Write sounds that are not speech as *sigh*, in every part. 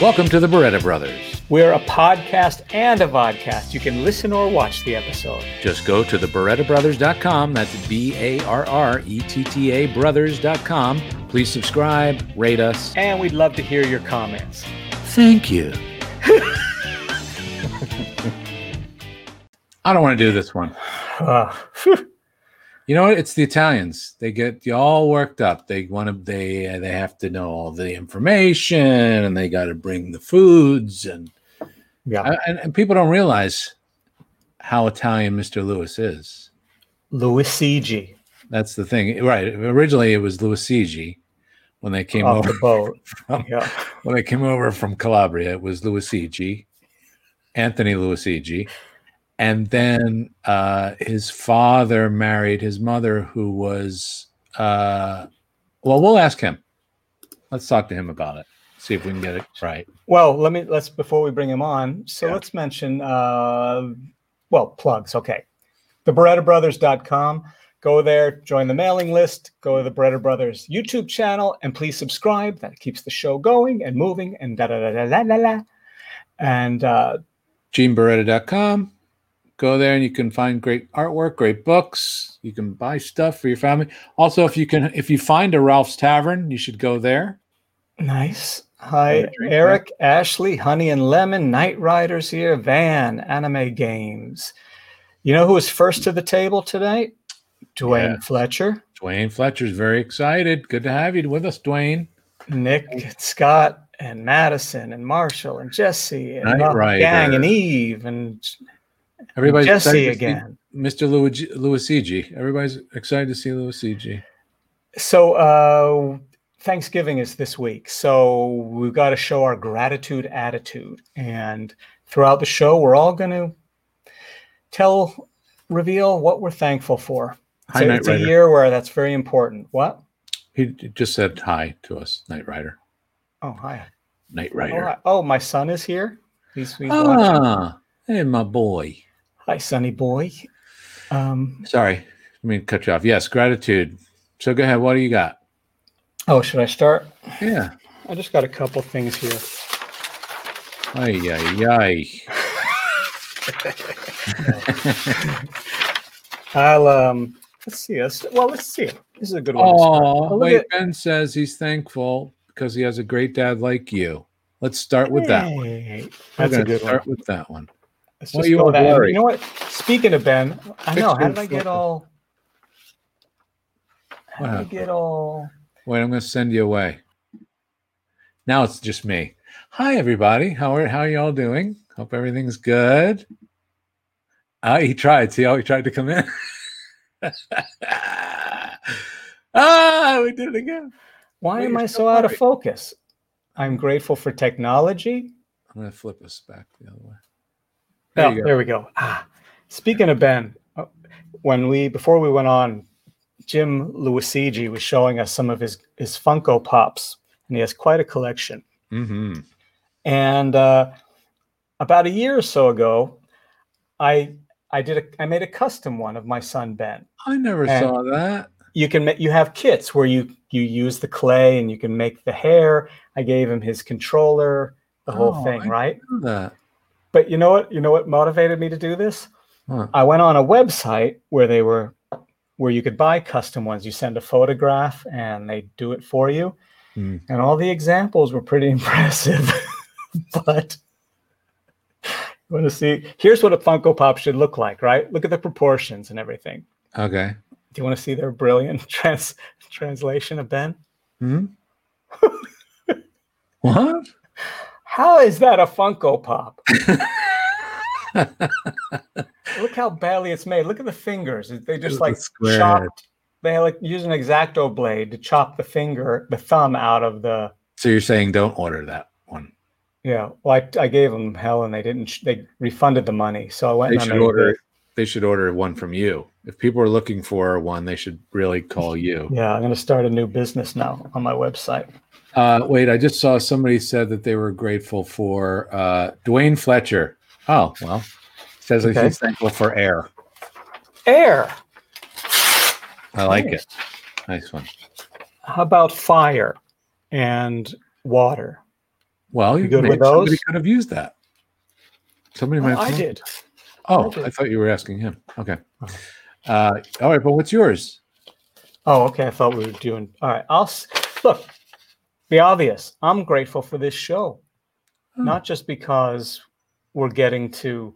Welcome to the Barretta Brothers. We're a podcast and a vodcast. You can listen or watch the episode. Just go to thebarrettabrothers.com. That's B A R R E T T A brothers.com. Please subscribe, rate us. And we'd love to hear your comments. Thank you. *laughs* I don't want to do this one. Uh. *laughs* You know what? It's the Italians. They get you all worked up. They want to. They uh, they have to know all the information, and they got to bring the foods, and, yeah. and and people don't realize how Italian Mr. Lewis is. Luigi That's the thing, right? Originally, it was Luigi when they came off over the boat. *laughs* from Yeah. when they came over from Calabria. It was Luigi, Anthony Luigi, and then uh, his father married his mother, who was uh, well. We'll ask him. Let's talk to him about it. See if we can get it right. Well, let me let's before we bring him on. So Yeah. let's mention uh well, plugs. Okay. TheBarrettaBrothers.com. Go there, join the mailing list, go to the Barretta Brothers YouTube channel, and please subscribe. That keeps the show going and moving and da da da da da da. da. And uh, GeneBarretta.com. Go there and you can find great artwork, great books. You can buy stuff for your family. Also, if you can, if you find a Ralph's Tavern, you should go there. Nice. Hi, Eric, Ashley, Honey and Lemon, Night Riders here, Van, Anime Games. You know who was first to the table today? Dwayne Yeah. Fletcher, Dwayne Fletcher's very excited. Good to have you with us, Dwayne. Nick, and Scott, and Madison, and Marshall, and Jesse, and. Gang, and Eve, and Everybody's Jesse excited to see again. Mr. Luigi, Luigi. Everybody's excited to see Lewis Luigi. So, uh, Thanksgiving is this week. So, we've got to show our gratitude attitude. And throughout the show, we're all going to tell, reveal what we're thankful for. Hi, So it's a Rider. year where that's very important. What? He just said hi to us, Knight Rider. Oh, hi. Knight Oh, Rider. hi. oh my son is here. He's, he's watching. Ah, hey, my boy. Hi, Sonny boy. Um, Sorry, I mean cut you off. Yes, gratitude. So go ahead. What do you got? oh, should I start? Yeah. I just got a couple things here. Ay, ay, ay. *laughs* I'll um let's see. Let's, well, let's see. This is a good one. Oh, wait. at- Ben says he's thankful because he has a great dad like you. Let's start with that one. Hey, We're That's a good one. start with that one. Let's just you go that-. You know what? Speaking of Ben, I know. How did I get all? How did I get all? Wait, I'm going to send you away. Now it's just me. Hi, everybody. How are how are y'all doing? Hope everything's good. Ah, he tried. See how he tried to come in. *laughs* ah, we did it again. Why Wait, am I so so out of focus? I'm grateful for technology. I'm going to flip us back the other way. There, oh, there we go. Ah, speaking of Ben, uh, when we before we went on, Jim Luisigi was showing us some of his his Funko Pops, and he has quite a collection. Mm-hmm. And uh, about a year or so ago, I I did a I made a custom one of my son Ben. I never And- saw that. You can make you have kits where you you use the clay and you can make the hair. I gave him his controller, the whole Oh, thing, I right? Know that. But you know what? You know what motivated me to do this? Huh. I went on a website where they were where you could buy custom ones. You send a photograph and they do it for you. Hmm. And all the examples were pretty *laughs* impressive. but you want to see here's what a Funko Pop should look like, right? Look at the proportions and everything. Okay. Do you want to see their brilliant *laughs* trans translation of Ben? Hmm? *laughs* what? How is that a Funko Pop? *laughs* Look how badly it's made. Look at the fingers. They just like chopped. They like use an exacto blade to chop the finger, the thumb out of the. So you're saying don't order that one. Yeah. Well, I, I gave them hell, and they didn't. sh- They refunded the money, so I went. They should order. They should order one from you. If people are looking for one, they should really call you. Yeah, I'm going to start a new business now on my website. Uh, wait, I just saw somebody said that they were grateful for uh, Dwayne Fletcher. Oh well, says Okay. he's thankful for air. Air. I like Nice. it. Nice one. How about fire and water? Well, You you good with somebody those? could have used that. Somebody might. I have- did. Oh, I. I thought you were asking him. Okay. Uh-huh. Uh, all right, but what's yours? Oh, okay. I thought we were doing. All right. I'll s- look. Be obvious. I'm grateful for this show, Oh. not just because we're getting to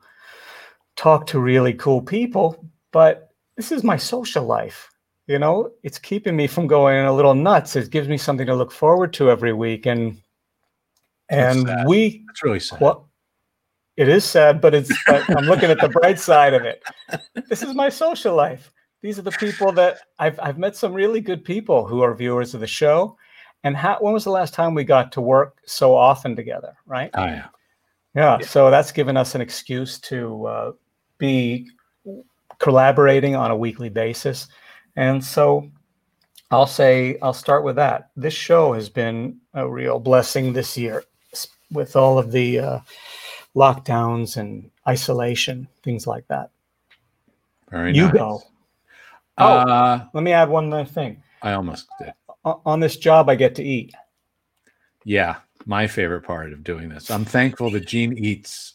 talk to really cool people, but this is my social life. You know, it's keeping me from going a little nuts. It gives me something to look forward to every week, and That's and sad. we That's really sad. what it is sad, but it's but I'm looking at the *laughs* bright side of it. This is my social life. These are the people that I've I've met some really good people who are viewers of the show. And how, when was the last time we got to work so often together? Right? Oh, yeah. Yeah. So that's given us an excuse to uh, be collaborating on a weekly basis. And so I'll say, I'll start with that. This show has been a real blessing this year with all of the uh, lockdowns and isolation, things like that. Very you nice. go. Oh. Uh, Let me add one more thing. I almost did. O- on this job, I get to eat. Yeah, my favorite part of doing this. I'm thankful that Gene eats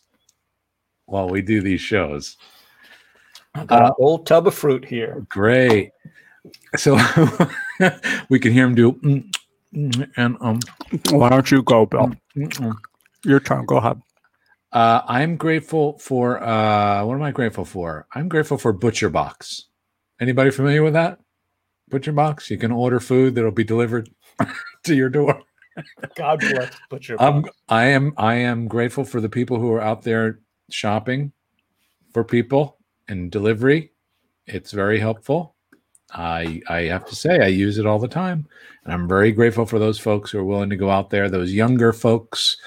while we do these shows. I've got Uh, a whole tub of fruit here. Great. So *laughs* we can hear him do mm, mm, and um. Why don't you go, Bill? mm, mm. Your turn. Go ahead. Uh, I'm grateful for uh, what am I grateful for? I'm grateful for Butcher Box. Anybody familiar with that? Butcher Box. You can order food that'll be delivered *laughs* to your door. God bless Butcher. I'm I am I am grateful for the people who are out there shopping for people and delivery. It's very helpful. I I have to say I use it all the time. And I'm very grateful for those folks who are willing to go out there, those younger folks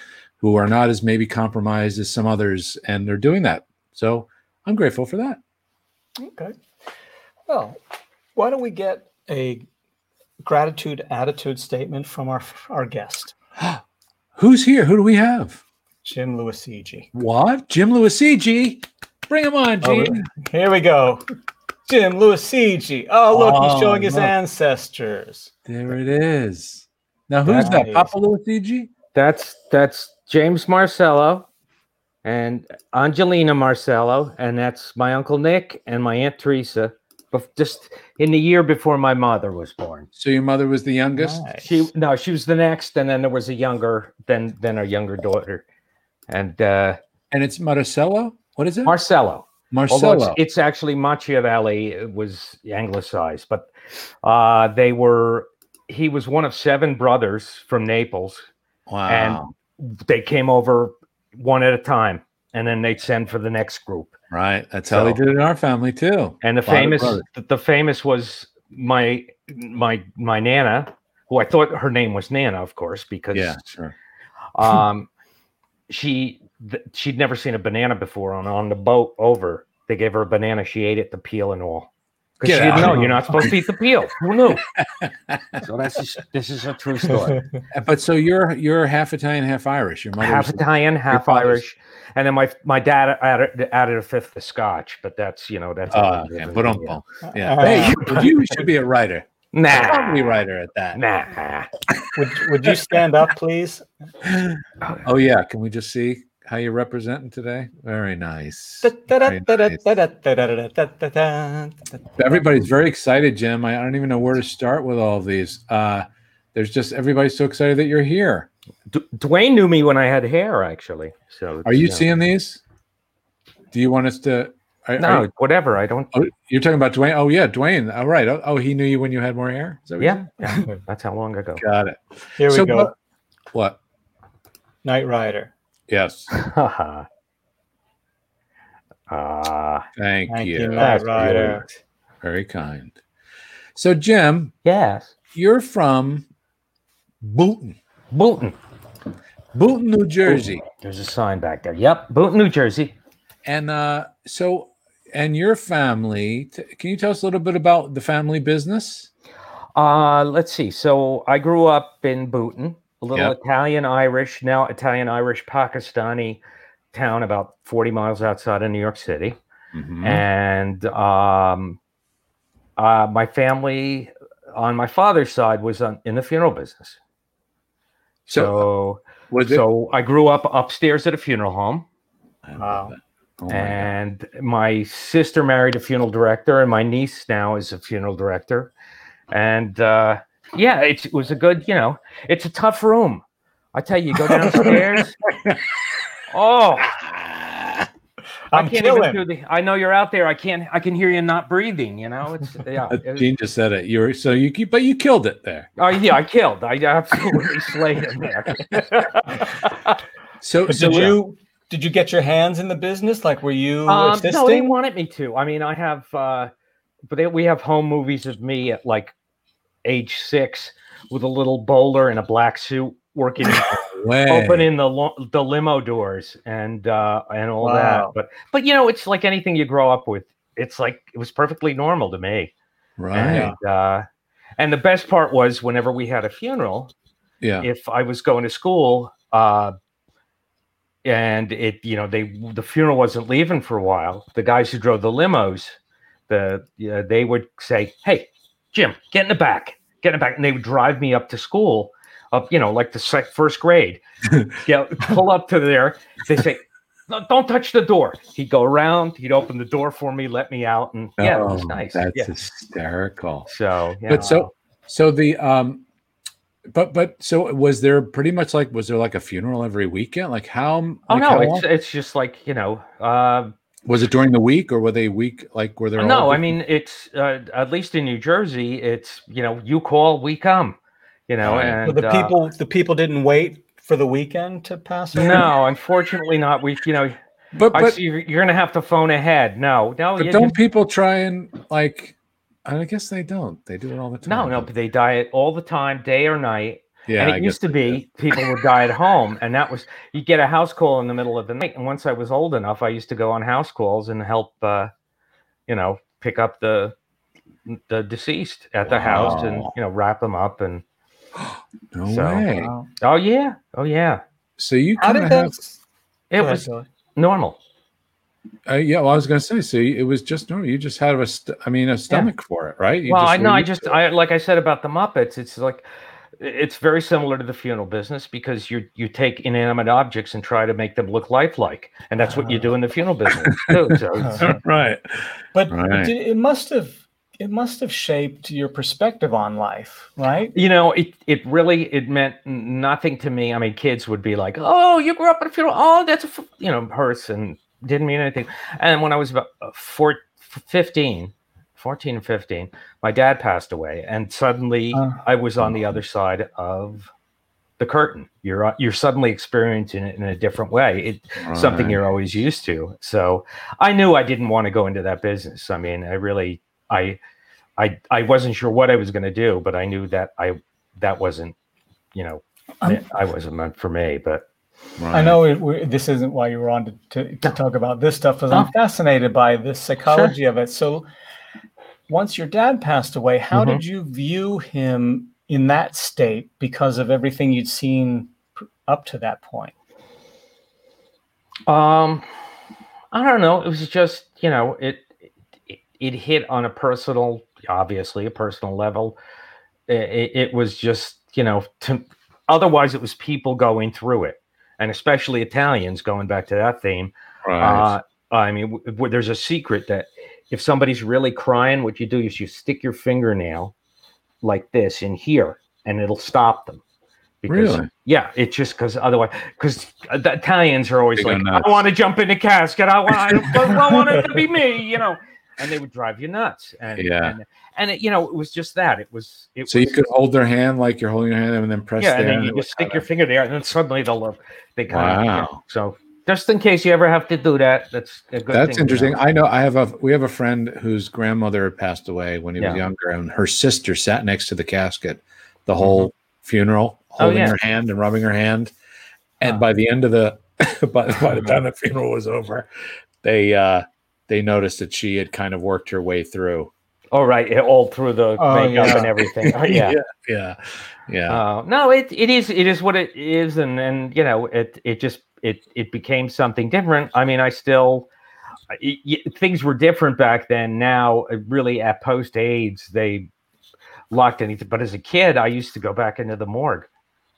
who are not as maybe compromised as some others, and they're doing that. So I'm grateful for that. Okay. Well, why don't we get a gratitude attitude statement from our our guest, *gasps* Who's here? Who do we have? Jim Luisigi. What? Jim Luisigi. Bring him on, Oh, Here we go. Jim Luisigi. Oh, look, he's Oh, showing his look. ancestors. There it is. Now who's that? Nice. Papa Luigi? That's that's James Marcello and Angelina Marcello, and that's my uncle Nick and my aunt Teresa. Just in the year before my mother was born. So your mother was the youngest? Nice. She no, she was the next, and then there was a younger, then then a younger daughter, and uh, And it's Marcello? What is it? Marcello. Although Marcello. it's, it's actually Machiavelli it was anglicized, but uh, they were. He was one of seven brothers from Naples, wow. They came over one at a time and then they'd send for the next group right. That's how they did it in our family too. and the famous the, the famous was my my my nana who i thought her name was nana of course because Yeah, sure. um she th- she'd never seen a banana before on on the boat over they gave her a banana she ate it the peel and all because Get she didn't know you're not supposed to eat the peel who knew *laughs* so that's just, this is a true story Uh, But so you're you're half Italian, half Irish. Your mother half was Italian, half father's- Irish, and then my my dad added, added a fifth of Scotch, but that's you know that's a Oh, yeah, but um, yeah. yeah. Uh, hey, you, you should be a writer. *laughs* nah, Probably writer at that. nah. would, would you stand up, please? *laughs* Oh yeah. Can we just see how you're representing today? Very nice. Very nice. Everybody's very excited, Jim. I I don't even know where to start with all of these. Uh, there's just everybody's so excited that you're here. D- Dwayne knew me when I had hair, actually. So Are you it's, seeing these? Do you want us to? Are, No, are you- whatever. I don't. oh, you're talking about Dwayne. Oh yeah, Dwayne. All right. Oh, oh, he knew you when you had more hair. Is that what Yeah, yeah, that's how long ago. Got it. Here we So go. what- What? Knight Rider. Yes. *laughs* ah, Thank, Thank you. you, Knight that's Rider. Very kind. So, Jim, Yes, you're from Booton, Boonton. Booton, New Jersey, There's a sign back there. Yep, Boonton, New Jersey. and uh, so, and your family. T- can you tell us a little bit about the family business? Uh, let's see. So I grew up in Bhutan, a little Yep. Italian Irish, now Italian Irish Pakistani town about 40 miles outside of New York City. Mhm. And um, uh, my family on my father's side was on, in the funeral business. So, So So I grew up upstairs at a funeral home. Wow. that. Oh my and my sister married a funeral director and my niece now is a funeral director and uh yeah it, it was a good you know it's a tough room i tell you you go downstairs *laughs* oh i I'm can't even killing. do the i know you're out there i can't i can hear you not breathing you know it's *laughs* yeah it- Gene just said it. You were so you keep, but you killed it there. oh yeah i killed i absolutely slayed him there So, so did you did you get your hands in the business? Like, were you Um, assisting? no, they wanted me to. I mean, I have, uh, but they, we have home movies of me at like age six with a little bowler and a black suit working, *laughs* opening the the limo doors and uh, and all Wow. that. But but you know, it's like anything you grow up with. It's like it was perfectly normal to me. right? And uh, and the best part was whenever we had a funeral, Yeah. if I was going to school, uh, and it, you know, they the funeral wasn't leaving for a while. The guys who drove the limos, the they would say, "Hey, Jim, get in the back, get in the back," and they would drive me up to school, up, you know, like the sec- first grade. *laughs* Get pull up to there. They say. "No, Don't touch the door. He'd go around. He'd open the door for me, let me out, and yeah, it was Oh, nice. That's yeah. hysterical. So, yeah. But so, so the um, but but so was there pretty much like was there like a funeral every weekend? Like how? oh like no, it's it's just like you know, uh, was it during the week or were they week like were there? all no, I mean it's uh, at least in New Jersey, it's you know you call, we come, you know, Right. and So the uh, people the people didn't wait for the weekend to pass away. no, unfortunately not. We you know but I but, see you're, you're gonna have to phone ahead. No, no, but don't you- people try and like? I guess they don't. They do it all the time. no, no, but they diet all the time, day or night. Yeah, and it guess used to they do. be people would die at home, and that was you get a house call in the middle of the night. And once I was old enough, I used to go on house calls and help, uh, you know, pick up the the deceased at the house and you know wrap them up and *gasps* No So- way. Wow. oh yeah, oh yeah, So you How kind of have. it Go ahead, was Billy. normal. Uh, yeah, well, I was going to say. So it was just normal. You just had a, st- I mean, a stomach for it, right? You well, I know. I just. I like I said about the Muppets. It's like it's very similar to the funeral business because you you take inanimate objects and try to make them look lifelike, and that's what you do in the funeral business *laughs* too. So it's- right. But Right. did- it must have it must have shaped your perspective on life, right? you know, it it really it meant nothing to me. I mean, kids would be like, "Oh, you grew up at a funeral. Oh, that's a f-" you know hearse," and didn't mean anything. And when I was about uh, four, 15, 14 and 15, my dad passed away, and suddenly Uh. I was on the other side of the curtain. You're you're suddenly experiencing it in a different way. It, something you're always used to. So I knew I didn't want to go into that business. I mean, I really, I, I, I wasn't sure what I was going to do, but I knew that I, that wasn't, you know, I'm- I wasn't meant for me. But I know it, we, this isn't why you were on to, to, to talk about this stuff, because I'm fascinated by the psychology of it. So, once your dad passed away, how Mhm. did you view him in that state because of everything you'd seen up to that point? um, I don't know. It was just, you know, it, it, it hit on a personal, obviously a personal level. It, it was just, you know, to, otherwise it was people going through it, and especially Italians. Going back to that theme, Right. Uh, I mean, w- w- there's a secret that if somebody's really crying, what you do is you stick your fingernail like this in here, and it'll stop them. Really? Yeah, it's just because otherwise, because the Italians are always They like. I want to jump in the casket. I want, I, want it to be me, you know, and they would drive you nuts. And, Yeah. and, and it, you know, it was just that. It was. It so was, you could hold their hand like you're holding your hand and then press yeah, and then you just stick your finger there, and then suddenly they'll look. They kind of. Wow. So just in case you ever have to do that, that's a good. That's interesting. I know I have a we have a friend whose grandmother passed away when he was younger, and her sister sat next to the casket the whole funeral, Oh, holding yeah. her hand and rubbing her hand. And by the end of the *laughs* by, by the time the funeral was over, they uh they noticed that she had kind of worked her way through. All right, yeah, all through the Oh, makeup yeah. and everything. *laughs* Oh, yeah. yeah, yeah. Uh, no, it, it is it is what it is, and and you know it it just it it became something different. I mean, I still y- y- things were different back then. Now, uh, really, at post AIDS, they locked anything. But as a kid, I used to go back into the morgue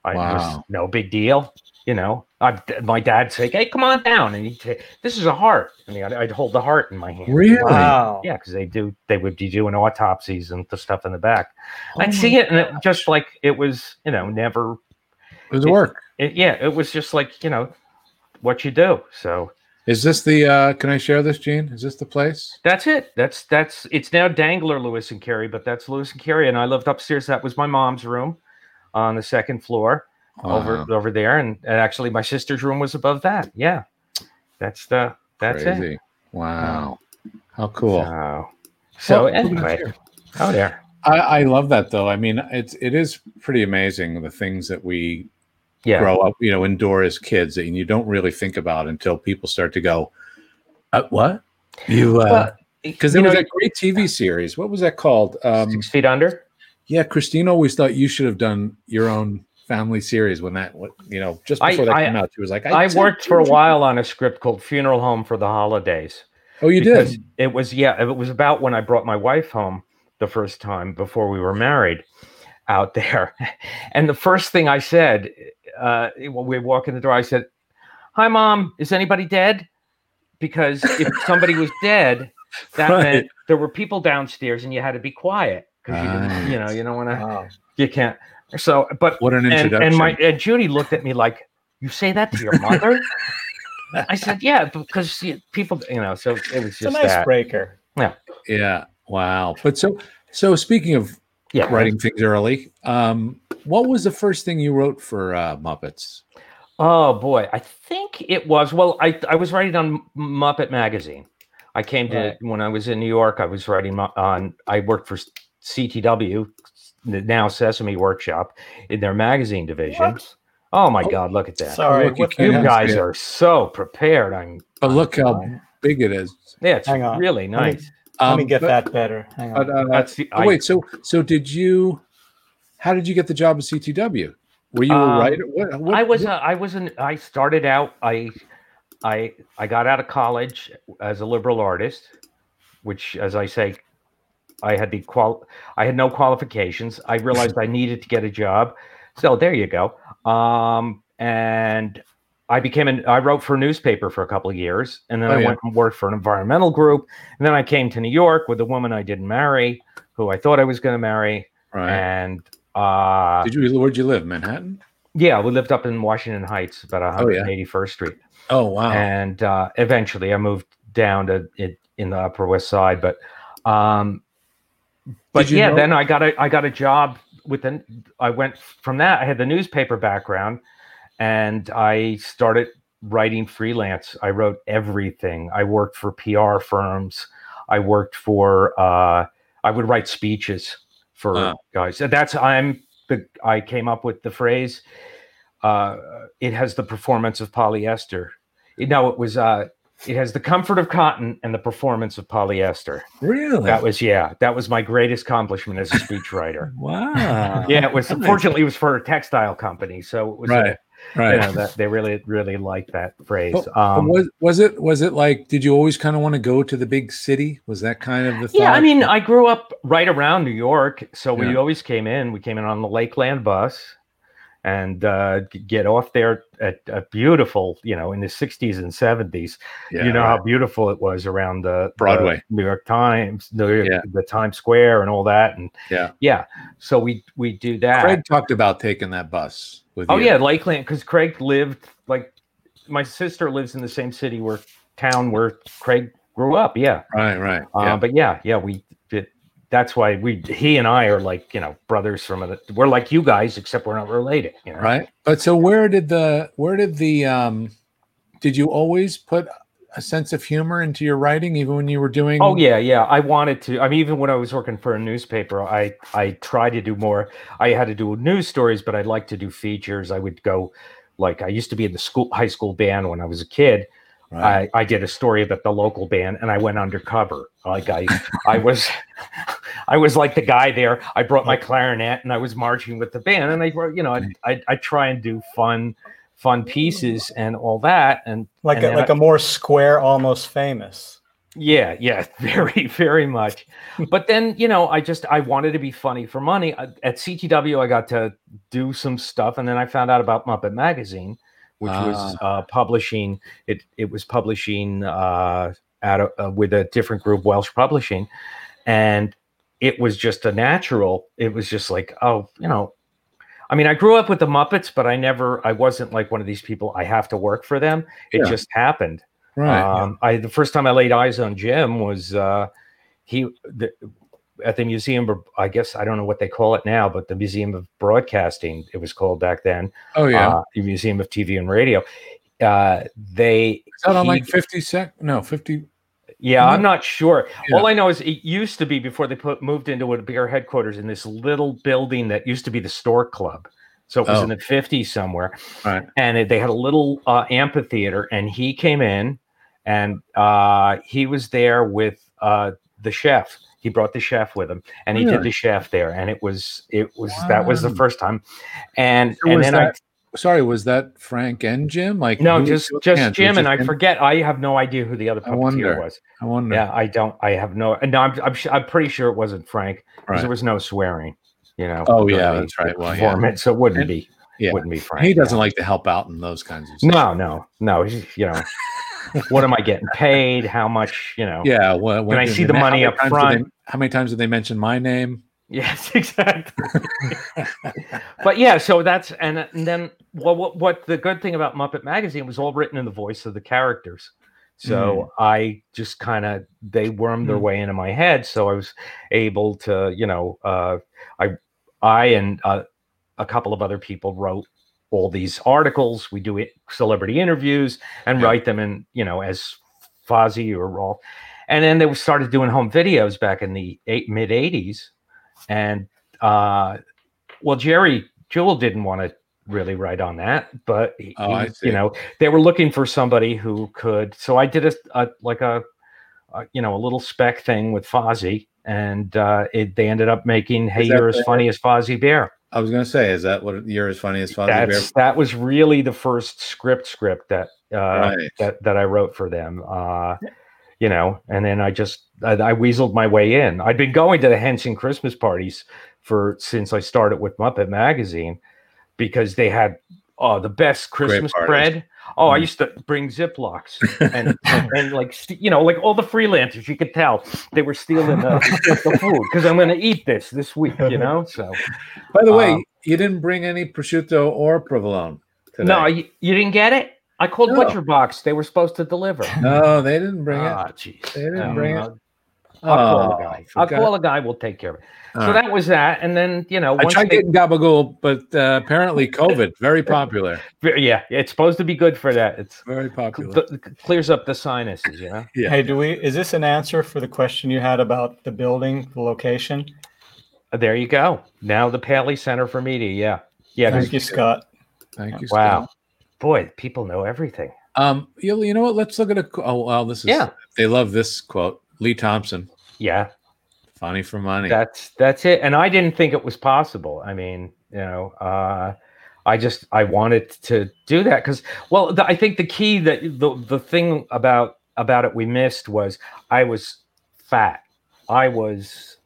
I, it was Wow. no big deal. You know, I, my dad'd say, "Hey, come on down," and he'd say, "This is a heart," and I'd, I'd hold the heart in my hand. Really? Wow. Yeah, because they do. They would be doing autopsies and the stuff in the back. Oh I'd see it, and it just like it was, you know, never. It was work. It, yeah, it was just like you know, what you do. So Is this the? uh Can I share this, Gene? Is this the place? that's it. That's that's. It's now Dangler Lewis and Carey, but that's Lewis and Carey, and I lived upstairs. That was my mom's room, on the second floor. over Wow, over there, and, and actually my sister's room was above that. Yeah, that's the that's it. Wow, how cool. So, so Well, anyway, oh there. I, I love that though. I mean, it's it is pretty amazing the things that we Yeah, grow up, you know, endure as kids, and you don't really think about until people start to go, uh, "What you?" Uh Because there was know, that great TV series. What was that called? Um, six feet under. yeah, Christine always thought you should have done your own family series when that, you know, just I- before that I- came out. She was like, I worked for a while on a script called Funeral Home for the Holidays. Oh, you did. It was yeah, it was about when I brought my wife home the first time before we were married out there. *laughs* And the first thing I said uh, when we walk in the door, I said, "Hi, mom. Is anybody dead?" Because if *laughs* somebody was dead, that Right. meant there were people downstairs, and you had to be quiet because you you know, you don't want to, Wow. you can't. So, but What an and, introduction. and my and Judy looked at me like, "You say that to your mother?" I said, "Yeah, because people, you know." So it was It's a just nice that. breaker. yeah. Wow. But so, so speaking of Yeah, writing things early, um, what was the first thing you wrote for uh, Muppets? Oh boy, I think it was. Well, I I was writing on Muppet Magazine. I came to Right. when I was in New York. I was writing on. I worked for CTW, now Sesame Workshop, in their magazine division. What? Oh my Oh, God, look at that! Sorry, look, you you guys are so prepared. I'm. But look how big it is. Yeah, it's Hang on. really Let me- nice. Let me Um, get but- that better. Hang on. But, uh, That's the, oh, I, wait, so so did you? How did you get the job at CTW? Were you a Um, writer? What, what, I was what- uh, I was an I started out I I I got out of college as a liberal artist, which as I say, I had the qual I had no qualifications. I realized I needed to get a job. So there you go. Um and I became an I wrote for a newspaper for a couple of years and then Oh, I yeah. went and worked for an environmental group. And then I came to New York with a woman I didn't marry, who I thought I was going to marry. right? And uh Did you? Where'd you live? Manhattan. yeah, we lived up in Washington Heights, about Oh, yeah. 181st Street, Oh wow. and uh, eventually I moved down to it in the Upper West Side. But, um, but yeah, know- then I got a I got a job with the. I went from that. I had the newspaper background, and I started writing freelance. I wrote everything. I worked for PR firms. I worked for. Uh, I would write speeches for Wow. guys. And That's I'm the. I came up with the phrase. Uh, it has the performance of polyester. No, it was. Uh, it has the comfort of cotton and the performance of polyester. really? That was yeah. That was my greatest accomplishment as a speechwriter. *laughs* wow. yeah, it was. Nice. Unfortunately, it was for a textile company, so it was. Right. A, Right. you know, that they really really liked that phrase. But- But Um, was was it was it like? Did you always kind of want to go to the big city? Was that kind of the thought? yeah, I mean, I grew up right around New York, so we always came in. We came in on the Lakeland bus, and uh, get off there at a beautiful, you know, in the '60s and '70s. yeah, you know right. how beautiful it was around the the Broadway. New York Times, New York, Yeah. the Times Square, and all that. And Yeah. yeah. So we we do that. Craig talked about taking that bus with oh you. yeah, Lakeland, because Craig lived like my sister lives in the same city where town where Craig grew up. Yeah. Right. Right. Uh, yeah. But yeah, yeah, we did. That's why we he and I are like you know brothers from a, we're like you guys except we're not related. You know? right. But so where did the where did the um did you always put a sense of humor into your writing even when you were doing Oh yeah, yeah. I wanted to. I mean, even when I was working for a newspaper, I I tried to do more. I had to do news stories, but I'd like to do features. I would go, like I used to be in the school high school band when I was a kid. right. I I did a story about the local band, and I went undercover. Like I I was *laughs* I was like the guy there. I brought my clarinet, and I was marching with the band, and I you know, I I, I try and do fun fun pieces and all that, and like and a, like I- a more square, almost famous. Yeah, yeah, *laughs* very, very much. but then, you know, I just I wanted to be funny for money. Uh, At CTW, I got to do some stuff, and then I found out about Muppet Magazine, which was uh, publishing. It it was publishing uh, at a, uh, with a different group, Welsh Publishing, and it was just a natural. It was just like, oh, you know. I mean, I grew up with the Muppets, but I never, I wasn't like one of these people. I have to work for them. It Yeah. just happened. Right. Um, I the first time I laid eyes on Jim was uh, he the, at the museum. of- I guess I don't know what they call it now, but the Museum of Broadcasting it was called back then. oh yeah. uh, the Museum of TV and Radio. Uh, they Is that on he- like fifty sec? No, fifty. Yeah. I'm not sure. Yeah. All I know is it used to be before they put moved into a bigger headquarters in this little building that used to be the Stork Club. So it was Oh. in the 50s somewhere Right. and it, they had a little uh, amphitheater and he came in and uh, he was there with uh, the chef he brought the chef with him and he Really? did the chef there and it was it was that was the first time and So and then that- Sorry, was that Frank and Jim? Like no just just yeah, jim and i forget i have no idea who the other I puppeteer wonder. was I wonder. yeah i don't i have no no i'm i'm, I'm pretty sure it wasn't frank because Right. there was no swearing you know Oh, yeah, the that's right. Well, yeah. performance, so it wouldn't And- be yeah. wouldn't be frank He doesn't yeah. like to help out in those kinds of stuff. No, no, no. he's- You know, what am I getting paid? How much? You know. *laughs* Yeah. Well, when I see the money up front- they- how many times did they mention my name? Yes, *laughs* exactly. but yeah, so that's and, and then well, what what the good thing about Muppet Magazine was all written in the voice of the characters. So I just kind of they wormed their Mm. way into my head, so I was able to, you know, uh, I I and uh, a couple of other people wrote all these articles. We do it, celebrity interviews and write them in, you know, as Fozzie or Rolf. And then they started doing home videos back in the eight, mid 80s. And uh, well, Jerry Juhl didn't want to really write on that, but he, Oh, you know, they were looking for somebody who could. So I did a, a like a, a you know a little spec thing with Fozzie, and uh, it, they ended up making "Hey, you're as funny as Fozzie Bear." I was gonna say, is that what you're as funny as Fozzie Bear? That was really the first script script that uh, Right. that that I wrote for them. Uh, you know, and then I just I, I weaseled my way in. I'd been going to the Henson Christmas parties for since I started with Muppet Magazine because they had oh the best Christmas bread. Oh, I Mm. used to bring Ziplocs *laughs* and, and, and like you know like all the freelancers you could tell they were stealing the, the food because I'm going to eat this this week. You know, so By the way, Um, you didn't bring any prosciutto or provolone. Today. no, you, you didn't get it. I called No. Butcher Box. They were supposed to deliver. *laughs* no, they didn't bring it. Ah, jeez. They didn't Um, bring it. I'll, I'll call Oh, a guy. I'll call a guy. We'll take care of it. All so right. that was that, and then you know, I once tried they- getting gabagool, but uh, apparently COVID very *laughs* popular. yeah, it's supposed to be good for that. It's Very popular. th- th- clears up the sinuses. You know. Yeah. Hey, do we? Is this an answer for the question you had about the building, the location? There you go. Now the Paley Center for Media. Yeah, yeah. Thank you, Scott. Thank you. Wow, Scott. Boy, people know everything. Um, you, you know what? Let's look at a. Oh well, this is. Yeah. They love this quote. Lee Thompson, Yeah, funny for money. that's that's it. And I didn't think it was possible. I mean, you know, uh, I just I wanted to do that because, well, the, I think the key that the the thing about about it we missed was I was fat. I was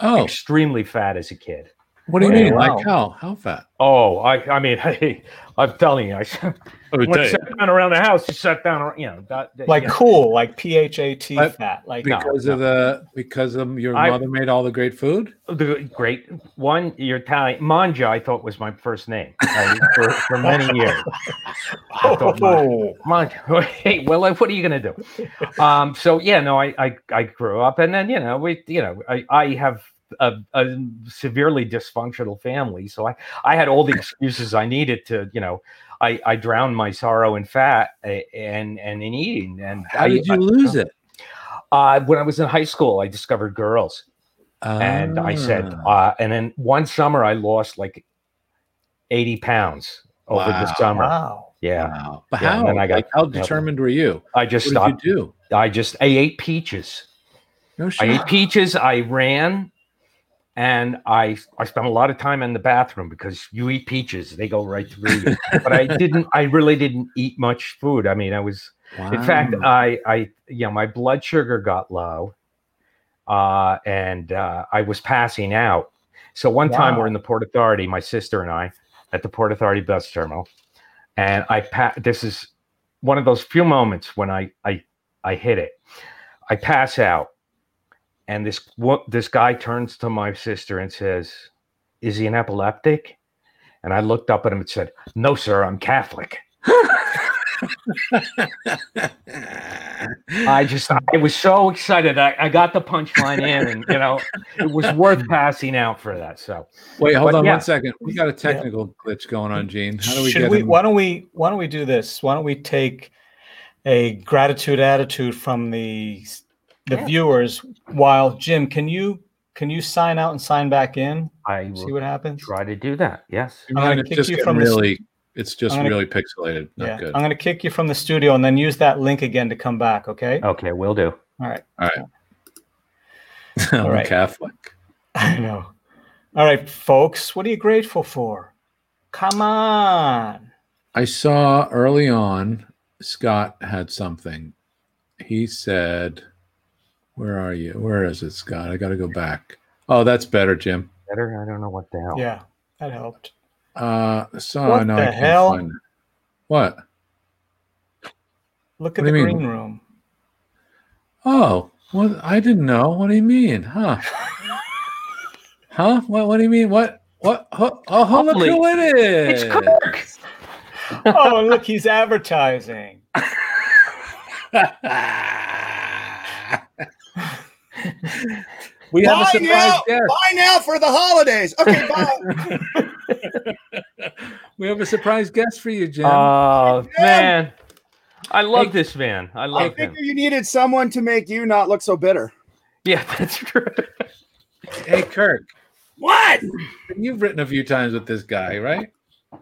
oh, extremely fat as a kid. What do you Oh, mean? wow. Like how? How fat? Oh, I I mean, *laughs* hey, I'm telling you, I I *laughs* when I sat down around the house, you sat down, ar- you know, that, that- Like you know, cool, like P H A T fat, Like No, because of the because of your I- mother made all the great food. the great one. You're Italian. Manja, I thought was my first name uh, for, for many *laughs* years. I thought oh, Manja. Hey, well, like, what are you gonna do? Um, so yeah, no, I, I I grew up, and then you know, we, you know, I I have. A, a severely dysfunctional family, so I I had all the *laughs* excuses I needed to, you know, I I drowned my sorrow in fat and and in eating. And How I, did you I- lose it? Uh, when I was in high school, I discovered girls, and I said, Ah, uh, and then one summer I lost like eighty pounds over the summer. wow. Yeah, wow. But Yeah, how? and I got- like, how determined were you? I just What stopped. did you do? I just I ate peaches. No I ate peaches. I ran. And I I spent a lot of time in the bathroom because you eat peaches, they go right through you. but I didn't. I really didn't eat much food. I mean, I was. In fact, I I you know my blood sugar got low, uh, and uh, I was passing out. So one time we're in the Port Authority, my sister and I, at the Port Authority bus terminal, and I pa- This is one of those few moments when I I I hit it. I pass out, and this wo- this guy turns to my sister and says, "Is he an epileptic?" And I looked up at him and said, "No, sir, I'm Catholic." I just I was so excited. I, I got the punchline in, and you know, it was worth passing out for that. So Wait, hold But on yeah. one second. We got a technical glitch going on, Gene. How do we Should get we? him? Why don't we? Why don't we do this? Why don't we take a gratitude attitude from the the Yeah. viewers? While Jim, can you can you sign out and sign back in? I See will what happens. try to do that. Yes. Man, I'm gonna it's kick just you getting from the s- It's just gonna- really pixelated. Not yeah, good. I'm going to kick you from the studio and then use that link again to come back. Okay. Okay, we'll do. All right. *laughs* I'm right. Catholic. *laughs* I know. All right, folks. What are you grateful for? Come on. I saw early on Scott had something. He said, "Where are you? Where is it, Scott? I got to go back." Oh, that's better, Jim. Better. I don't know what the hell. Yeah, that helped. Uh, so What no, the I can't hell? find it. What? Look at What the green mean? room. Oh, what? I didn't know. What do you mean? Huh? *laughs* huh? What? What do you mean? What? What? Oh, oh look Holy- who it It's! Kirk. oh, look, he's advertising. *laughs* *laughs* *laughs* we have a surprise now. guest. Bye now for the holidays. Okay, bye. *laughs* We have a surprise guest for you, Jim. Oh Jim. man, I love Hey- this man. I I love him. figure you needed someone to make you not look so bitter. Yeah, *laughs* that's true. hey, Kirk. What? You've written a few times with this guy, right?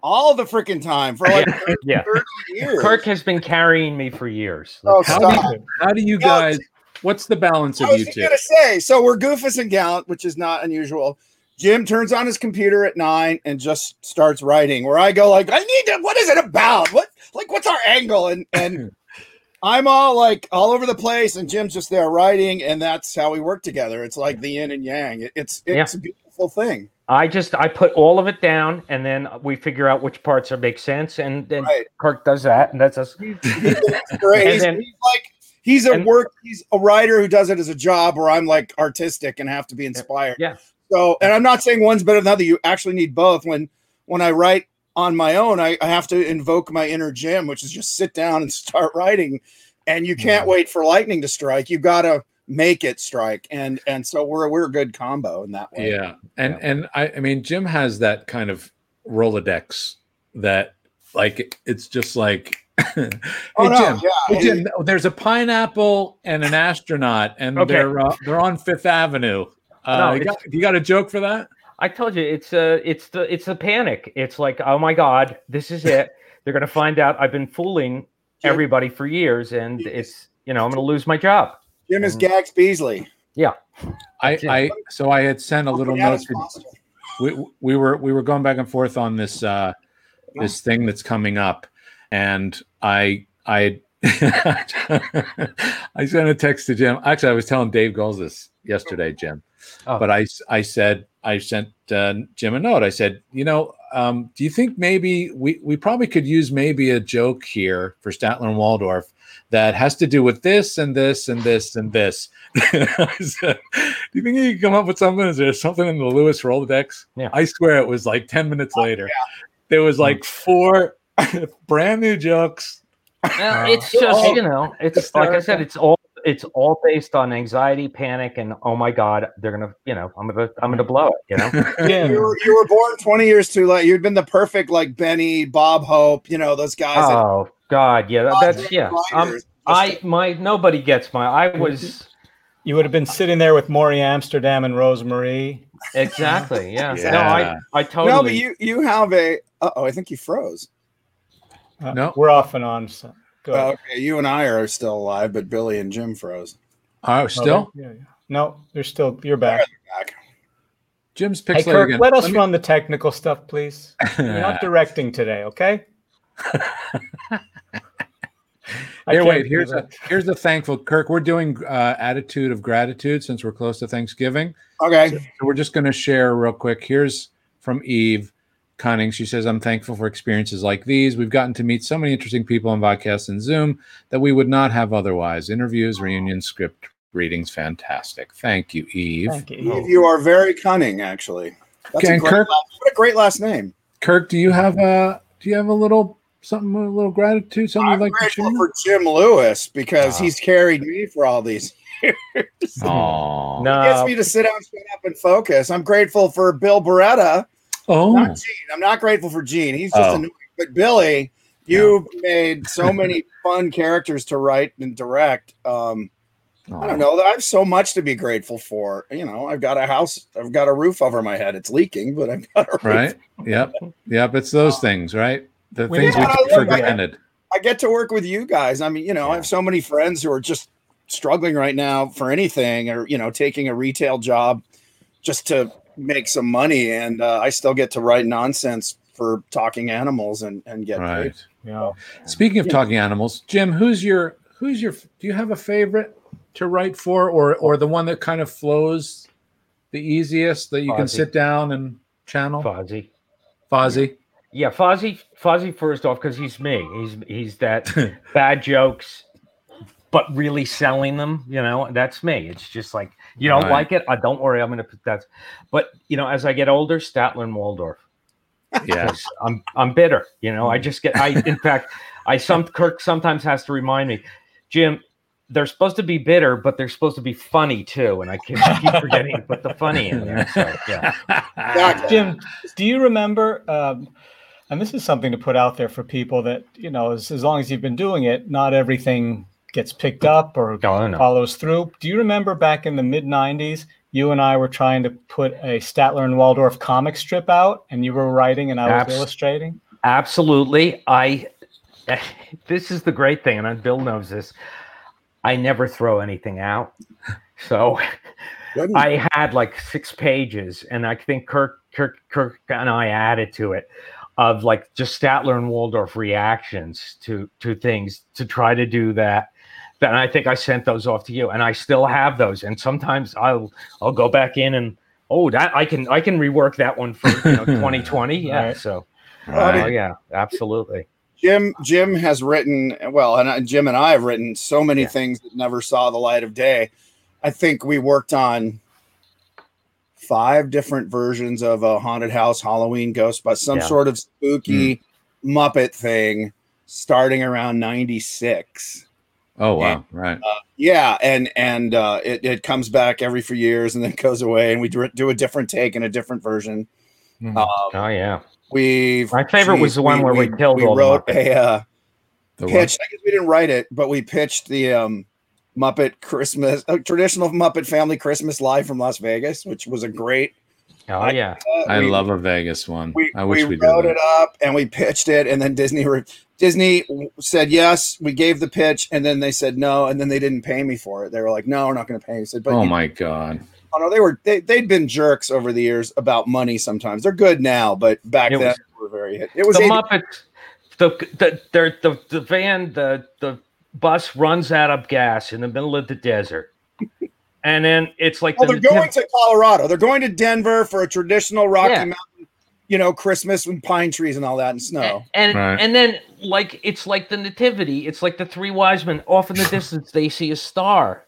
All the freaking time for like yeah, yeah. 30 years. Kirk has been carrying me for years. Oh, How stop. do you, how do you No, guys? What's the balance I of you was two? going to say, so we're Goofus and Gallant, which is not unusual. Jim turns on his computer at nine and just starts writing. Where I go like, I need to. What is it about? What like what's our angle? And and *laughs* I'm all like all over the place, and Jim's just there writing, and that's how we work together. It's like the yin and yang. It- it's it's a beautiful thing. I just I put all of it down, and then we figure out which parts are make sense, and then Right. Kirk does that, and that's us. He's. *laughs* And then- he's like he's a and- work. He's a writer who does it as a job, where I'm like artistic and have to be inspired. Yeah. So, and I'm not saying one's better than the other. You actually need both. When when I write on my own, I, I have to invoke my inner Jim, which is just sit down and *laughs* start writing. And you can't wait for lightning to strike. You've got to make it strike. And and so we're we're a good combo in that way. Yeah, and Yeah. and I, I mean, Jim has that kind of Rolodex that, like, it's just like, *laughs* hey Oh, no, Jim, yeah. hey, Jim, there's a pineapple and an astronaut, and Okay. they're uh, they're on Fifth Avenue. Uh, No, you, got, you got a joke for that? I told you it's a it's the it's a panic. It's like oh my god, this is it. *laughs* They're gonna find out I've been fooling Jim- everybody for years, and it's you know I'm gonna lose my job. Jim is Gags Beasley. Yeah, I, I so I had sent a little note. To, we we were we were going back and forth on this uh this thing that's coming up and i i *laughs* i sent a text to jim. Actually i was telling dave goelz this yesterday jim. Oh. but I I said i sent uh, jim a note. I said you know um, do you think maybe we we probably could use maybe a joke here for statler and waldorf that has to do with this and this and this and this? *laughs* I said, do you think you can come up with something? Is there something in the lewis rolodex? Yeah. i swear it was like 10 minutes later. Yeah. there was like four *laughs* brand new jokes Well, Uh, it's just you know, it's like I said, it's all it's all based on anxiety, panic, and oh my god, they're gonna you know I'm gonna I'm gonna blow it. You know, *laughs* Jim, You were, you were born 20 years too late. You'd been the perfect like Benny, Bob Hope, you know, those guys. that- oh god, yeah, that- that's yeah. Um, Writers. I my nobody gets my I was you would have been sitting there with Morey Amsterdam and Rose Marie. exactly yeah. *laughs* No, I I totally No, but you you have a. Uh oh, I think you froze. Uh, No. we're off and on. So go okay, you and I are still alive, but Billy and Jim froze. oh Oh, still yeah, yeah. No, you're still you're back. Back. Jim's pixelated Hey, Kirk, again. let us me- run the technical stuff, please. You're not *laughs* directing today, okay? *laughs* Here, wait. Here's a here's the thankful Kirk. We're doing uh, attitude of gratitude since we're close to Thanksgiving. Okay. So we're just going to share real quick. Here's from Eve Cunning. She says, "I'm thankful for experiences like these. We've gotten to meet so many interesting people on podcasts and Zoom that we would not have otherwise. Interviews, reunions, script readings, fantastic. Thank you, Eve. Thank you. Eve, you are very cunning, actually. That's Okay, a great Kirk- last, what a great last name. Kirk, do you have a do you have a little something, a little gratitude, something I'm you'd like to grateful share? for Jim Lewis because Ah. he's carried me for all these years. Aw. No, He gets me to sit down, shut up, and focus. I'm grateful for Bill Barretta, Oh, not Gene. I'm not grateful for Gene. He's just Oh. annoying. But Billy, you've made so many *laughs* fun characters to write and direct. Um, I don't know. I have so much to be grateful for. You know, I've got a house, I've got a roof over my head. It's leaking, but I've got a roof. Right. Yep. Yep. It's those things, right? The We- things we take for granted. I get to work with you guys. I mean, you know, I have so many friends who are just struggling right now for anything or, you know, taking a retail job just to make some money. And uh, I still get to write nonsense for talking animals and, and get paid. Right. Yeah. Speaking of Yeah. talking animals, Jim, who's your who's your do you have a favorite to write for or or the one that kind of flows the easiest that you can sit down and channel? Fozzie. Fozzie. Yeah, Fozzie. Fozzie first off because he's me. He's he's that *laughs* bad jokes, but really selling them. You know, that's me. It's just like you don't Right. like it. I don't worry. I'm gonna put that. But you know, as I get older, Statler and Waldorf. Yes, I'm I'm bitter. You know, I just get. I in fact, I some Kirk sometimes has to remind me, Jim. They're supposed to be bitter, but they're supposed to be funny too. And I keep, keep forgetting to put the funny in there. So yeah. Exactly. Jim, do you remember? Um, and this is something to put out there for people that you know, as, as long as you've been doing it, not everything gets picked up or oh, No, no. follows through. Do you remember back in the mid '90s, you and I were trying to put a Statler and Waldorf comic strip out, and you were writing and I was Abs- illustrating? Absolutely. I *laughs* this is the great thing, and Bill knows this. I never throw anything out. So I had like six pages, and I think Kirk, Kirk, Kirk, and I added to it of like just Statler and Waldorf reactions to to things to try to do that. Then I think I sent those off to you, and I still have those. And sometimes I'll I'll go back in and oh that I can I can rework that one for you know *laughs* 2020. Yeah, Right. so oh Right. yeah, absolutely. Jim Jim has written well, and I- Jim and I have written so many Yeah. things that never saw the light of day. I think we worked on five different versions of a haunted house Halloween ghost, but some Yeah. sort of spooky hmm. Muppet thing starting around '96. Oh wow. Right. Yeah, and and uh, it it comes back every few years and then *laughs* goes away, and we do, do a different take and a different version. Mhm. Um, Oh yeah. We've My favorite was the one where we killed we all the wrote Muppets. a uh, The what? pitch. I guess we didn't write it, but we pitched the um, Muppet Christmas, a traditional Muppet family Christmas live from Las Vegas, which was a great. Oh yeah. uh, I we, love a Vegas one. We, I wish we, we, did wrote that. it up and we pitched it, and then Disney re- Disney said yes. We gave the pitch, and then they said no, and then they didn't pay me for it. They were like, "No, we're not going to pay you." Said, "But oh you- my god. oh, no, they were they they'd been jerks over the years about money. Sometimes they're good now, but back It then was- they were very hit. It was the 80 Muppets, the the the the, the van, the the bus runs out of gas in the middle of the desert, and then it's like Well, the they're going nativ- to Colorado. They're going to Denver for a traditional Rocky Yeah. Mountain, you know, Christmas with pine trees and all that and snow. and Right. and then like it's like the nativity. It's like the three wise men. Off in the *laughs* distance, they see a star,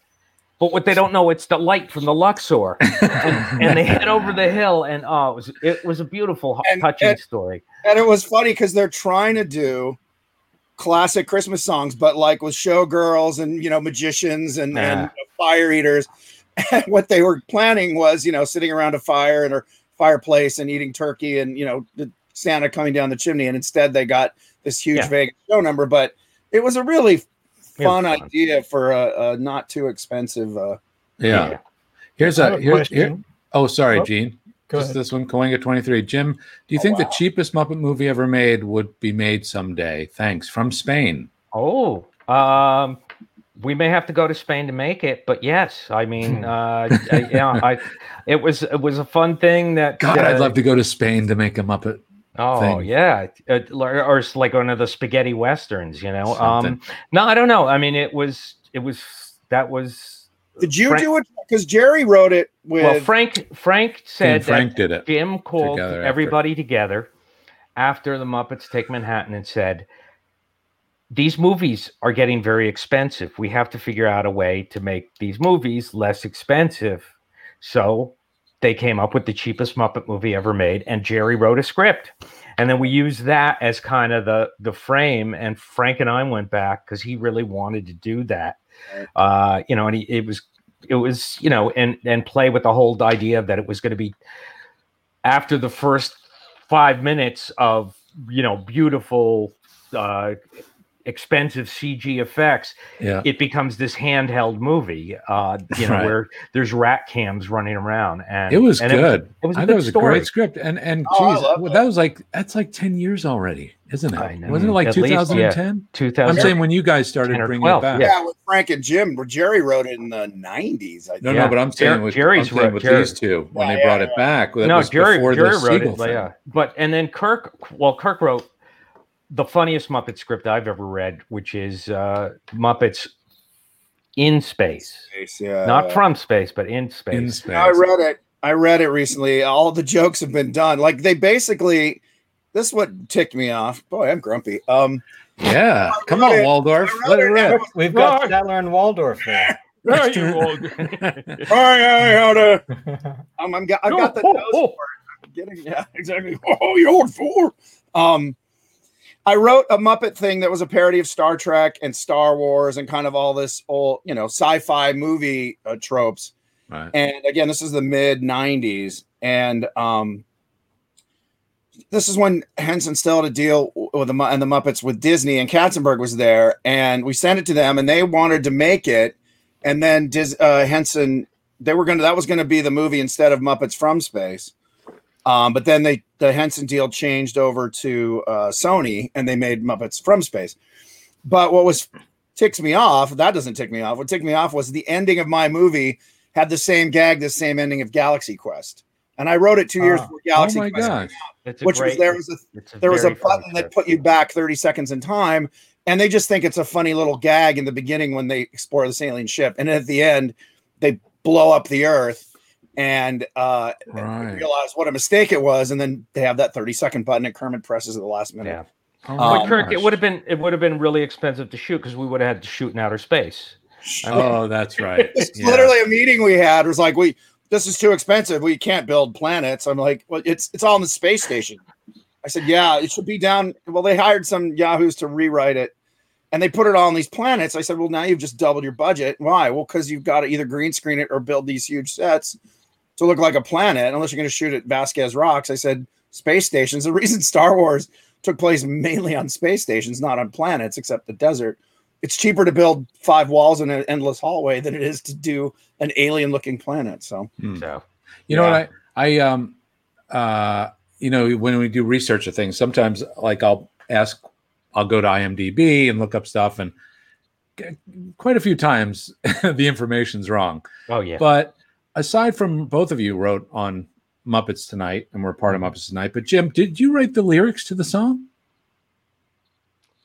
but what they don't know it's the light from the Luxor, *laughs* and, and they head over the hill, and oh, it was it was a beautiful, And- touching and- story. And it was funny because they're trying to do classic Christmas songs, but like with showgirls and you know magicians and, and Yeah. Fire eaters. *laughs* And what they were planning was, you know, sitting around a fire and or fireplace and eating turkey and you know Santa coming down the chimney. And instead, they got this huge Yeah. Vegas show number. But it was a really fun fun. idea for a, a not too expensive. Uh, Yeah. Here's I a a here, here. Oh, sorry, Oh, Gene. Just this one, Coinga 23. Jim, do you Oh, think wow. the cheapest Muppet movie ever made would be made someday? Thanks. From Spain. Oh, um, we may have to go to Spain to make it, but yes, I mean, uh, I- yeah, I, *laughs* it was it was a fun thing that. God, uh, I'd love to go to Spain to make a Muppet. Oh thing. yeah, uh, or, or it's like one of the spaghetti westerns, you know. Something. Um, no, I don't know. I mean, it was it was that was Did you Frank- do it? Because Jerry wrote it with. well. Frank Frank Team said Frank that did it. Jim called together after. everybody together after the Muppets Take Manhattan and said, "These movies are getting very expensive. We have to figure out a way to make these movies less expensive." So they came up with the cheapest Muppet movie ever made, and Jerry wrote a script, and then we used that as kind of the the frame. And Frank and I went back because he really wanted to do that, uh, you know, and he, it was it was you know, and and play with the whole idea that it was going to be after the first five minutes of you know beautiful uh expensive cg effects Yeah. it becomes this handheld movie uh you know Right. where there's rat cams running around and It was and good. it was a I thought good it was a great script. And and Oh, geez, love well, it. that was like that's like 10 years already, isn't it? I know. Wasn't it like At least, yeah. 2010? 2000 I'm saying when you guys started bringing 12, it back. yeah. yeah, with Frank and Jim, where Jerry wrote it in the 90s. I think. No, Yeah. no, but I'm saying with, Jerry's I'm saying with Jerry- these two when Yeah, they brought yeah, it back. That no was jerry before jerry the wrote Siegel it but thing. yeah but and then kirk well kirk wrote the funniest muppet script i've ever read which is uh muppets in space Yeah. not from space but in space In space. I read it. I read it recently. All the jokes have been done. Like they basically, this is what ticked me off. Boy, I'm grumpy. Um, Yeah. Come on, it. Waldorf. Let it rip. We've got Right. Statler and Waldorf there. *laughs* There you go. I, I had um, I'm got, I got the Oh, nose oh. for it. I'm getting, yeah, *laughs* exactly. Oh, you old fool. Um, I wrote a Muppet thing that was a parody of Star Trek and Star Wars and kind of all this old, you know, sci-fi movie uh, tropes. Right. and again this is the mid 90s and um this is when henson still had a deal with the and the muppets with disney and katzenberg was there and we sent it to them and they wanted to make it and then Dis, uh, henson they were gonna that was gonna be the movie instead of muppets from space um, but then they the henson deal changed over to uh, sony and they made muppets from space but what was ticks me off that doesn't tick me off what ticked me off was the ending of my movie had the same gag, the same ending of Galaxy Quest. And I wrote it two years Ah. before Oh Galaxy my Quest, gosh. It's a which was there was a it's there was a very funny button that put you back 30 seconds in time. And they just think it's a funny little gag in the beginning when they explore this alien ship. And at the end, they blow up the earth and uh Right. realize what a mistake it was. And then they have that 30 second button and Kermit presses at the last minute. Yeah. Oh But my Kirk, it would have been it would have been really expensive to shoot because we would have had to shoot in outer space. I mean, Oh, that's right. *laughs* It's Yeah. literally a meeting we had. Was like, we this is too expensive. We can't build planets. I'm like, well, it's it's all in the space station. I said, yeah, it should be down. Well, they hired some yahoos to rewrite it, and they put it all on these planets. I said, well, now you've just doubled your budget. Why? Well, because you've got to either green screen it or build these huge sets to look like a planet. Unless you're going to shoot at Vasquez Rocks, I said, space stations. The reason Star Wars took place mainly on space stations, not on planets, except the desert. It's cheaper to build five walls in an endless hallway than it is to do an alien looking planet. So Hmm. so You know what I I um uh you know when we do research of things, sometimes like I'll ask I'll go to IMDb and look up stuff and quite a few times *laughs* the information's wrong. oh yeah. But aside from both of you wrote on Muppets Tonight and we're part of Muppets Tonight, but Jim, did you write the lyrics to the song?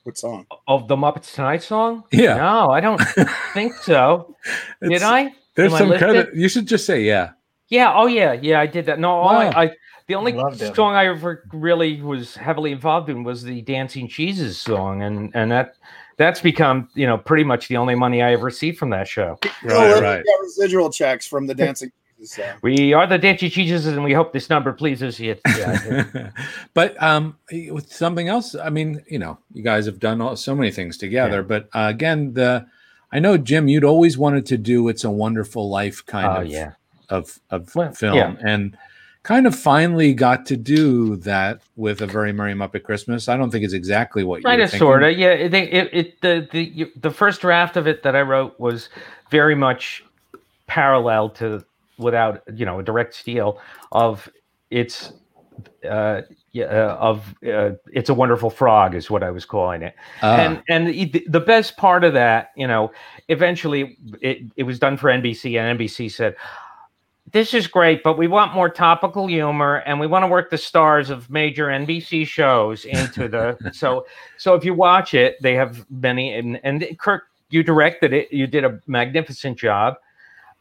what song? of the Muppets Tonight song? Yeah. No, I don't *laughs* think so. Did It's- I? There's Am I some listed? credit. You should just say yeah. Yeah. Oh yeah. Yeah, I did that. No, Wow. I, I the only Loved it. song I ever really was heavily involved in was the Dancing Cheeses song, and and that that's become you know pretty much the only money I ever received from that show. Oh, Right, we right. got residual checks from the Dancing *laughs* Jesus song. We are the Dancing Cheeses, and we hope this number pleases you. *laughs* Yeah, but um with something else i mean you know you guys have done all, so many things together Yeah. but uh, again the i know jim you'd always wanted to do it's a wonderful life kind oh of yeah. of of Well, film yeah. and kind of finally got to do that with a very merry muppet christmas i don't think it's exactly what kind you're of thinking. sort of yeah it, it, it the the the first draft of it that i wrote was very much parallel to without you know a direct steal of it's uh yeah, uh, of uh, It's a Wonderful Frog is what I was calling it. Ah, and and the, the best part of that, you know, eventually it, it was done for NBC, and NBC said, "This is great, but we want more topical humor, and we want to work the stars of major NBC shows into the." *laughs* so so if you watch it, they have many, and and Kirk, you directed it, you did a magnificent job.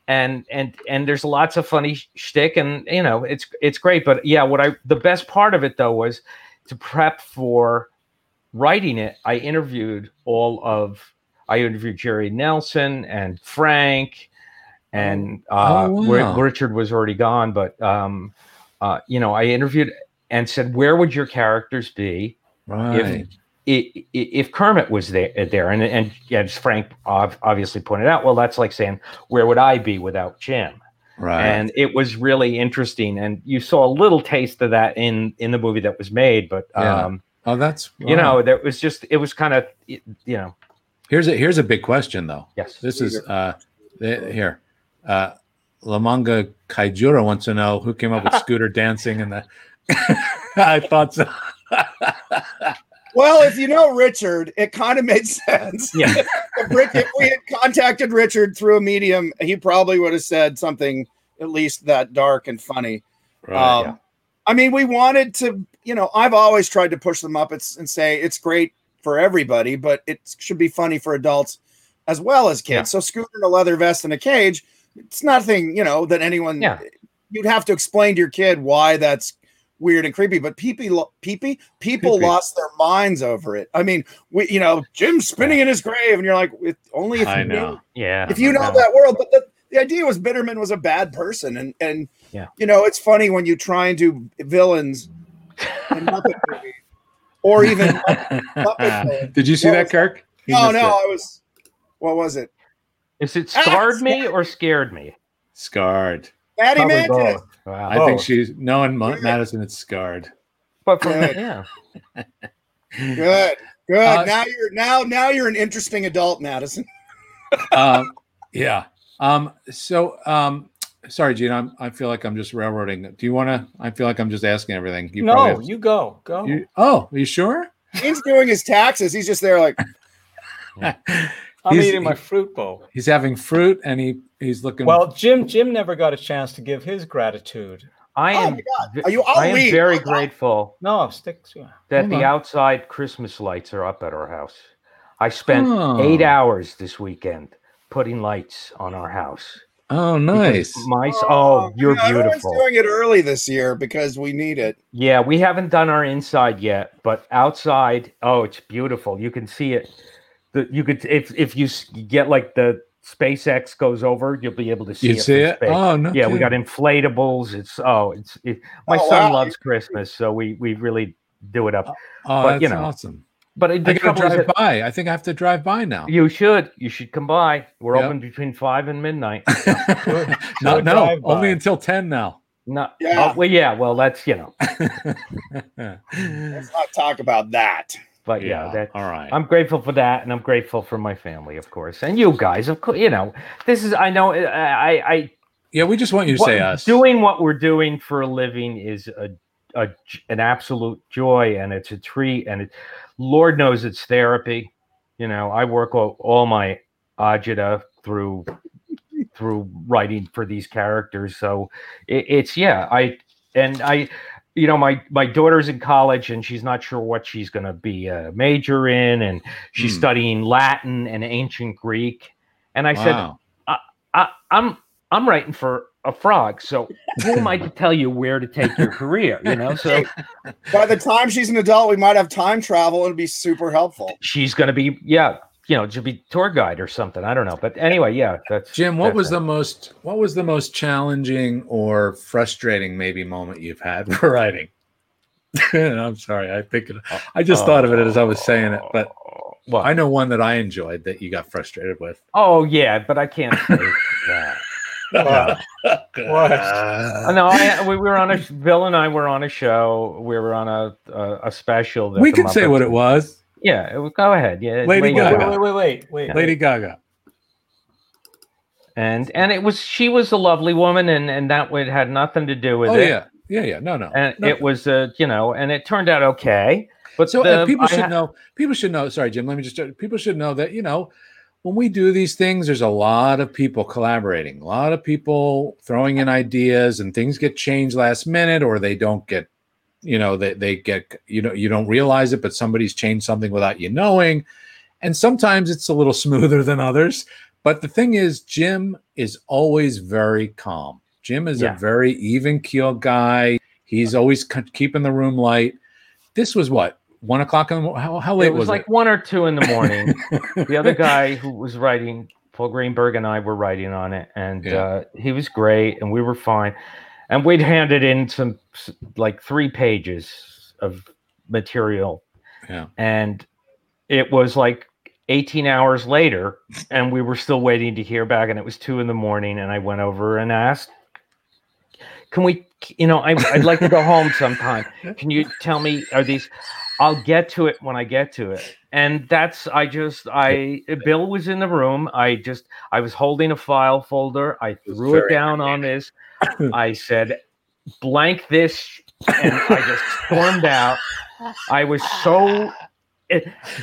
And and and there's lots of funny sh- shtick, and you know it's it's great. But yeah, what I the best part of it though was to prep for writing it, I interviewed all of I interviewed Jerry Nelson and Frank, and uh, Oh, wow. Richard was already gone, but um, uh, you know, I interviewed and said, where would your characters be right. if, i- i- if Kermit was there? There, and and as Frank obviously pointed out, well, that's like saying, where would I be without Jim? Right. and it was really interesting and you saw a little taste of that in in the movie that was made but Yeah. um oh, that's you know that was just it was kind of you know Here's a here's a big question though. yes This is uh here. Uh Lamanga Kaijura wants to know who came up with *laughs* scooter dancing and the *laughs* I thought so. *laughs* Well, if you know Richard, it kind of made sense. yeah if, Rick, if we had contacted Richard through a medium, he probably would have said something at least that dark and funny. right. um, I mean, we wanted to, you know, I've always tried to push the Muppets and say it's great for everybody, but it should be funny for adults as well as kids. Yeah. So Scooter in a leather vest and a cage, it's nothing, you know, that anyone Yeah. you'd have to explain to your kid why that's weird and creepy. But people, people, people Creepy. lost their minds over it. I mean, we, you know, Jim's spinning in his grave, and you're like, if, only if I you know. knew yeah if you know Yeah. that world. But the, the idea was Bitterman was a bad person, and and Yeah. you know it's funny when you try and do villains in Muppet *laughs* movies, or even *laughs* Muppet Did you see What that, was- Kirk? You no, no, it. I was what was it? Is it Ah, scarred me or scared me Scarred. Maddie Probably Mantis. both. wow I think she's knowing Ma- Madison. It's scarred. but from Good. yeah Good, good. Uh, now you're now now you're an interesting adult, Madison. *laughs* um, yeah. Um, so, um, sorry, Gene. I'm, I feel like I'm just railroading. Do you want to? I feel like I'm just asking everything. You no, have- you go. Go. you- oh, are you sure? He's doing his taxes. He's just there like *laughs* I'm he's- eating my he- fruit bowl. He's having fruit and he he's looking. Well, Jim Jim never got a chance to give his gratitude. I Oh am my God. ve- Are you- I'll I am leave. very I'll- grateful No, stick. to- that Hold the on. outside Christmas lights are up at our house. I spent Oh. eight hours this weekend putting lights on our house. oh, nice. My s- oh, oh, you're yeah, Everyone's beautiful. doing it early this year because we need it. Yeah, we haven't done our inside yet, but outside, oh, it's beautiful. You can see it. The, you could if if you get like the SpaceX goes over, you'll be able to see You it. see it? space. Oh no. yeah, we got inflatables. It's oh, it's it, my Oh, son wow. loves Christmas, so we we really do it up. Oh, oh but, that's you know, awesome. But it, I the gotta drive that by. I think I have to drive by now. you should you should come by. We're Yep. open between five and midnight. *laughs* no, no, drive by. only until ten now. No, Yeah. oh, well, yeah, well, that's you know, *laughs* Let's not talk about that. But yeah, that all right. I'm grateful for that, and I'm grateful for my family, of course, and you guys, of course. You know, this is I know I I, I yeah, we just want you to what- say us. doing what we're doing for a living is a, a an absolute joy, and it's a treat, and it, Lord knows it's therapy. You know, I work all, all my agita through through writing for these characters, so it, it's yeah, I and I. You know, my my daughter's in college and she's not sure what she's going to be a major in, and she's Hmm. studying Latin and ancient Greek. And I said, Wow. I, I'm I'm writing for a frog, so who am I to tell you where to take your career? You know, so By the time she's an adult, we might have time travel and it'd be super helpful. she's going to be yeah, you know, to be tour guide or something. I don't know, but anyway, yeah, that's Jim, what that's was it. the most what was the most challenging or frustrating maybe moment you've had for *laughs* writing? *laughs* I'm sorry, I think it, I just thought of it as I was saying it, but well, I know one that I enjoyed that you got frustrated with. oh yeah, but I can't say that. *laughs* What? What? Uh, No, I, we were on a Bill and I were on a show. We were on a a, a special. that we the can say what it was. Yeah, it was- go ahead. Yeah, Lady lay it Gaga. Wait, wait, wait, wait, wait. Lady Gaga. and and it was she was a lovely woman and and that would had nothing to do with it. Oh it yeah, Yeah, yeah. No, no. and no. it was uh, you know, and it turned out okay. But So the, people I should ha- know. People should know. Sorry, Jim. Let me just. People should know that you know when we do these things, there's a lot of people collaborating, a lot of people throwing in ideas, and things get changed last minute, or they don't get. You know, they they get you know you don't realize it, but somebody's changed something without you knowing, and sometimes it's a little *laughs* smoother than others. But the thing is, Jim is always very calm. Jim is Yeah. a very even keel guy. He's always c- keeping the room light. This was what one o'clock in the morning. How, how late it was, was, like it? one or two in the morning. *laughs* the other guy who was writing, Paul Greenberg and I were writing on it, and Yeah. uh, he was great, and we were fine. And we'd handed in some like three pages of material, Yeah. and it was like 18 hours later, and we were still waiting to hear back, and it was two in the morning, and I went over and asked. Can we, you know, I, I'd like to go home sometime. Can you tell me, are these, I'll get to it when I get to it. And that's, I just, I, Bill was in the room. I just, I was holding a file folder. I threw it very down on this. I said, blank this. And I just stormed out. I was so,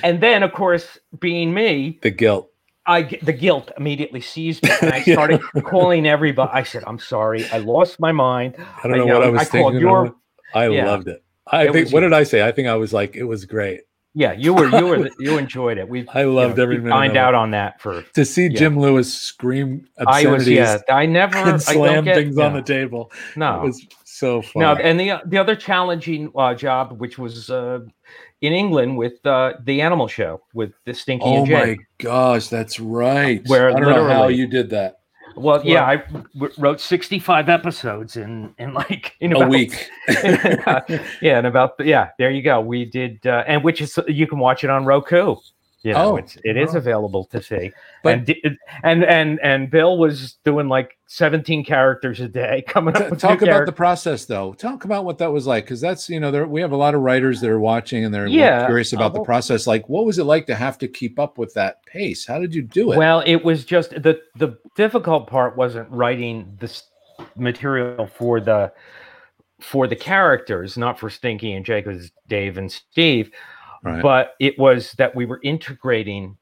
and then, of course, being me, The guilt. I the guilt immediately seized me, and I *laughs* started calling everybody. I said, "I'm sorry, I lost my mind." I don't know you what I um, was I called thinking. your- I yeah. loved it. I It think. What did I say? I think I was like, it was great. Yeah, you were, you were, *laughs* you enjoyed it. We I loved every we minute. Find out on that for. to see yeah. Jim Lewis scream I was, yeah, I never and slam get, things on the table. No, It was so fun. no, and the the other challenging uh, job, which was uh, in England with uh, the Animal Show with the Stinky oh my gosh, that's right. Where I don't know how you did that. Well, yeah, I w- wrote sixty five episodes in in like *laughs* in A about, week. *laughs* yeah, and about yeah, there you go. We did, uh, and which is you can watch it on Roku. You know, Oh, it's, it is available to see. *laughs* But- and, and and and Bill was doing like seventeen characters a day, *laughs* coming up T- talk about the process though. Talk about what that was like because that's you know there we have a lot of writers that are watching and they're Yeah, curious about the uh, process. Like what was it like to have to keep up with that pace? How did you do it? Well, it was just the the difficult part wasn't writing this material for the for the characters, not for Stinky and Jake, it was Dave and Steve. Right. but it was that we were integrating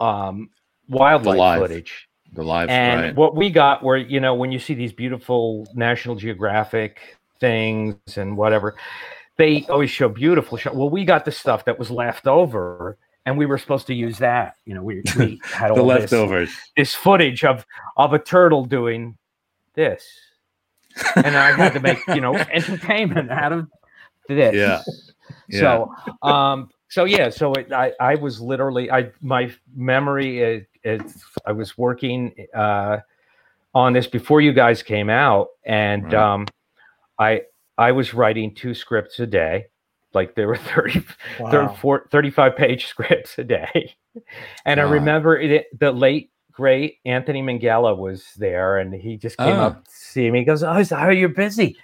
um, wildlife live, footage. the live And right what we got were, you know, when you see these beautiful National Geographic things and whatever, they always show beautiful show. Well, we got the stuff that was left over, and we were supposed to use that. You know, we, *laughs* we had the all this, leftovers this footage of of a turtle doing this, and I had to make you know *laughs* entertainment out of this. Yeah. Yeah. So, um, so yeah, so it, I, I was literally, I, my memory, is, is I was working, uh, on this before you guys came out and, Right. um, I, I was writing two scripts a day. Like there were *laughs* 30, Wow. 34 35 page *laughs* scripts a day. And I remember it, the late great Anthony Minghella was there and he just came Ah. up to see me. He goes, Oh, how you're busy.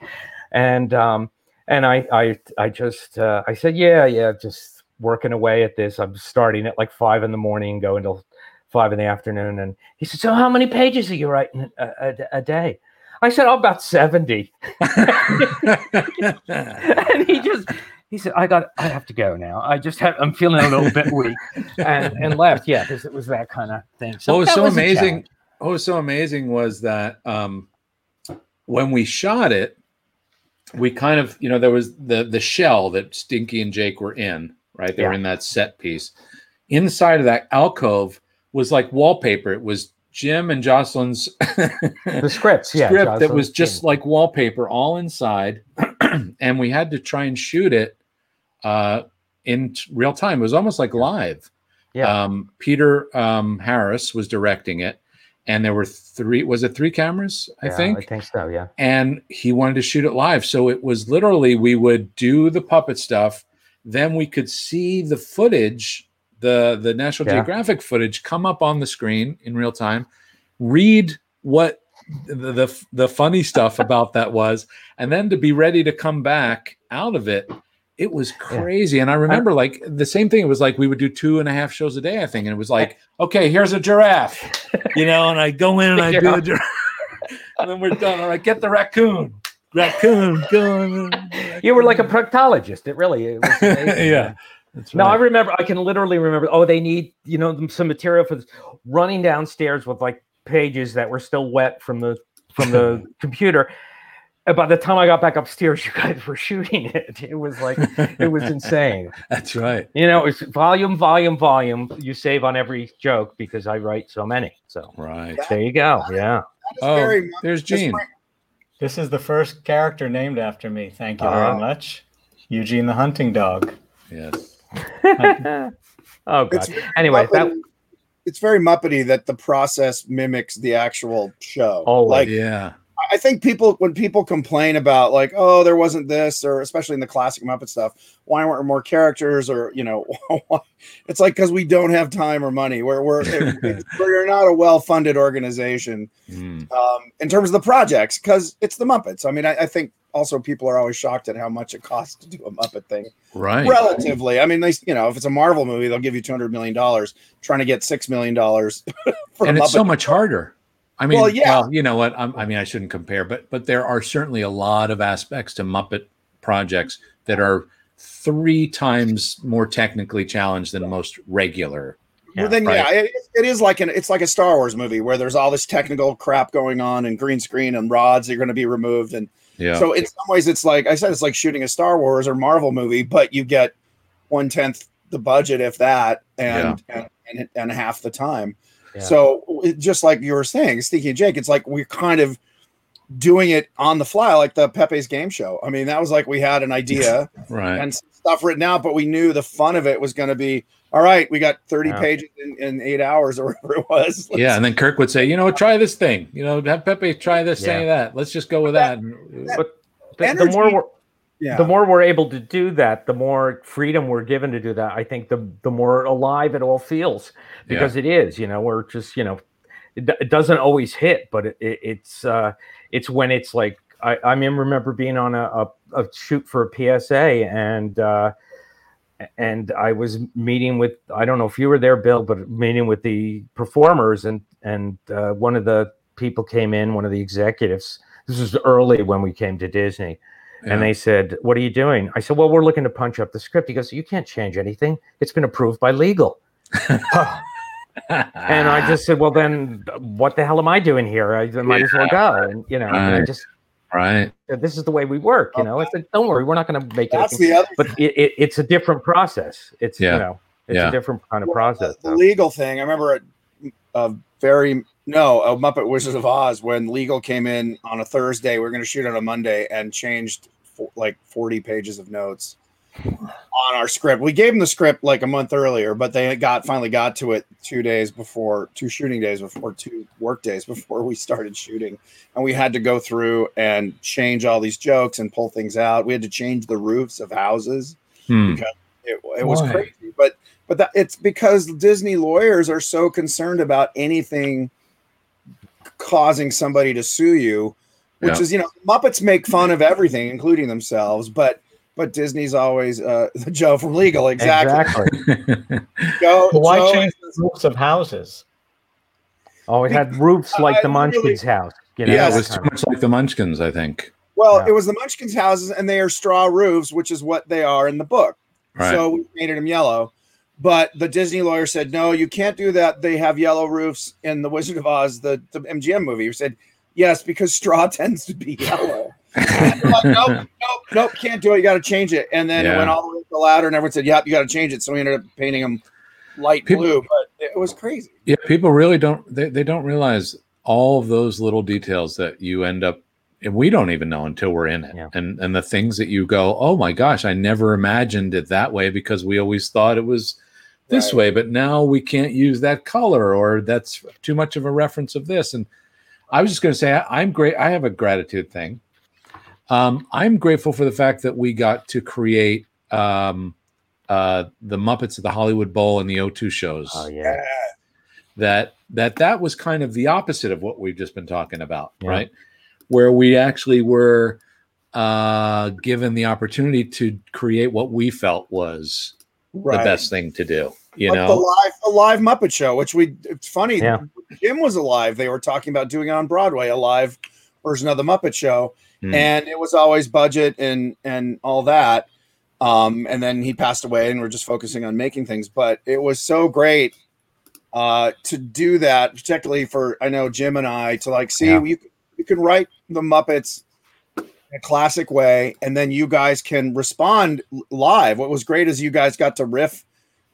And, um, and I, I, I just, uh, I said, yeah, yeah, just working away at this. I'm starting at like five in the morning, going till five in the afternoon. And he said, so how many pages are you writing a, a, a day? I said, oh, about 70. *laughs* and he just, he said, I got, I have to go now. I just have, I'm feeling a little bit weak and, and left. Yeah. Cause it was that kind of thing. So what was so a amazing what was so amazing was that um when we shot it we kind of you know there was the the shell that stinky and jake were in right? They were in that set piece. Inside of that alcove was like wallpaper. It was jim and jocelyn's *laughs* The scripts. Yeah. script that was just like wallpaper all inside. *clears throat* And we had to try and shoot it uh in real time. It was almost like live. Yeah. um peter um harris was directing it and there were three was it three cameras i Yeah, think I think so. Yeah. and he wanted to shoot it live so it was literally we would do the puppet stuff then we could see the footage the the national Yeah. geographic footage come up on the screen in real time read what the, the the funny stuff about that was and then to be ready to come back out of it it was crazy and i remember like the same thing it was like we would do two and a half shows a day i think and it was like okay here's a giraffe *laughs* you know and i go in and i do a giraffe *laughs* and then we're done all right get the raccoon raccoon going. You were like a proctologist. It really it was *laughs* amazing. yeah. That's No, I remember. I can literally remember. Oh, they need you know some material for this. Running downstairs with like pages that were still wet from the from the computer. And by the time I got back upstairs, *laughs* you guys were shooting it. It was like it was insane. *laughs* That's right. You know, it's volume, volume, volume. You save on every joke because I write so many. So Right. there you go. Yeah. Oh, very there's Gene. This is the first character named after me. Thank you very uh-huh. much. Eugene the hunting dog. Yes. *laughs* oh god. It's very Anyway, that it's very muppety that the process mimics the actual show. Oh, Like Yeah. I think people when people complain about like, oh, there wasn't this, or especially in the classic Muppet stuff, why weren't there more characters, or you know, *laughs* it's like because we don't have time or money. We're we're *laughs* it- we're not a well funded organization Mm. um, in terms of the projects because it's the Muppets. I mean, I, I think also people are always shocked at how much it costs to do a Muppet thing. Right. Relatively, I mean, they you know, if it's a Marvel movie, they'll give you two hundred million dollars. Trying to get six million dollars *laughs* for and it's so Muppet much harder. I mean, Well, well, you know what? I'm, I mean, I shouldn't compare, but but there are certainly a lot of aspects to Muppet projects that are three times more technically challenged than most regular. well, then right. yeah, it, it is like an it's like a Star Wars movie where there's all this technical crap going on and green screen and rods are going to be removed and Yeah. so in some ways it's like I said it's like shooting a Star Wars or Marvel movie, but you get one tenth the budget if that and and, and and half the time. Yeah. So it, just like you were saying, Stinky and Jake, it's like we're kind of doing it on the fly, like the Pepe's game show. I mean, that was like we had an idea *laughs* right. and stuff written out, but we knew the fun of it was going to be all right. We got 30 Yeah. pages in, in eight hours *laughs* or whatever it was. Let's- yeah, and then Kirk would say, "You know, try this thing. You know, have Pepe try this, say that. Let's just go with that." And- But the, the more we're yeah. the more we're able to do that, the more freedom we're given to do that. I think the the more alive it all feels because it is. You know, we're just you know, it, it doesn't always hit, but it, it, it's uh, it's when it's like I I mean remember being on a, a, a shoot for a PSA and. uh and I was meeting with I don't know if you were there, Bill, but meeting with the performers and and uh, one of the people came in, one of the executives. This was early when we came to Disney, Yeah. and they said, "What are you doing?" I said, "Well, we're looking to punch up the script." He goes, "You can't change anything. It's been approved by legal." *laughs* And I just said, "Well, then what the hell am I doing here? I might as well go." And you know, and I Right. just right. this is the way we work. You know, I said, "Don't worry, we're not going to make it." That's the other but it, it, it's a different process. It's Yeah. you know, it's Yeah. a different kind of Well, process. The, the legal thing. I remember a, a uh, very no a Muppet Wizard of Oz when legal came in on a Thursday. We are going to shoot on a Monday and changed fo- like forty pages of notes on our script. We gave them the script like a month earlier, but they got finally got to it two days before, two shooting days before, two work days *laughs* before we started shooting, and we had to go through and change all these jokes and pull things out. We had to change the roofs of houses Hmm. it, it was crazy but but that, it's because disney lawyers are so concerned about anything causing somebody to sue you which Yeah. is you know muppets make fun of everything including themselves but but disney's always uh *laughs* joe from legal exactly, Exactly. *laughs* Joe, But why Joe change the roofs of houses? Oh, it had roofs like the I Munchkins house. You know, yeah, it was too much like the Munchkins, I think. well Yeah. it was the munchkins houses and they are straw roofs which is what they are in the book Right. So we painted them yellow. But the Disney lawyer said, no, you can't do that. They have yellow roofs in the Wizard of Oz, the, the MGM movie. He said, yes, because straw *laughs* tends to be yellow. I'm like, nope, *laughs* nope, nope, can't do it. You got to change it. And then it went all the way to the ladder, and everyone said, yep, you got to change it. So we ended up painting them light People- blue, but it was crazy. yeah, people really don't they, they don't realize all of those little details that you end up and we don't even know until we're in it. Yeah. And and the things that you go, "Oh my gosh, I never imagined it that way because we always thought it was this Right. way, but now we can't use that color or that's too much of a reference of this." And I was just going to say I, I'm great I have a gratitude thing. Um, I'm grateful for the fact that we got to create um, uh, the Muppets at the Hollywood Bowl and the O2 shows Oh yeah. that that that was kind of the opposite of what we've just been talking about Yeah. right where we actually were uh given the opportunity to create what we felt was Right. the best thing to do you But the know live, the live Muppet Show, which we, it's funny. Yeah. Jim was alive. They were talking about doing it on Broadway, a live version of the Muppet Show, Hmm. and it was always budget and and all that. Um, and then he passed away, and we're just focusing on making things. But it was so great uh, to do that, particularly for I know Jim and I to like see Yeah. you you can write the Muppets in a classic way, and then you guys can respond live. What was great is you guys got to riff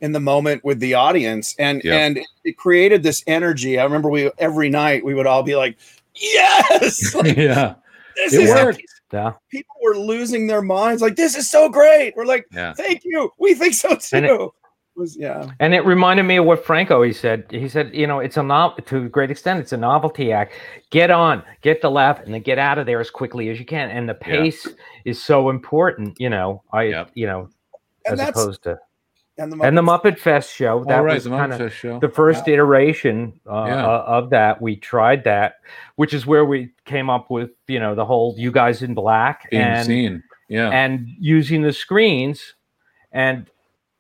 in the moment with the audience, and Yeah. and it, created this energy. I remember we every night we would all be like, "Yes, *laughs* like, yeah, this It is worked. Yeah. people were losing their minds. Like this is so great. We're like, yeah. thank you. We think so too. And It was yeah. And it reminded me of what Franco he said. He said, you know, it's a nov to a great extent, it's a novelty act. Get on, get the laugh, and then get out of there as quickly as you can. And the Yeah. pace is so important, you know. I you know, And as opposed to and the and the Muppet Fest show. That All right, was the kind Muppet of show. the first iteration uh, Yeah. uh, of that. We tried that, which is where we came up with, you know, the whole you guys in black being and seen. Yeah, and using the screens and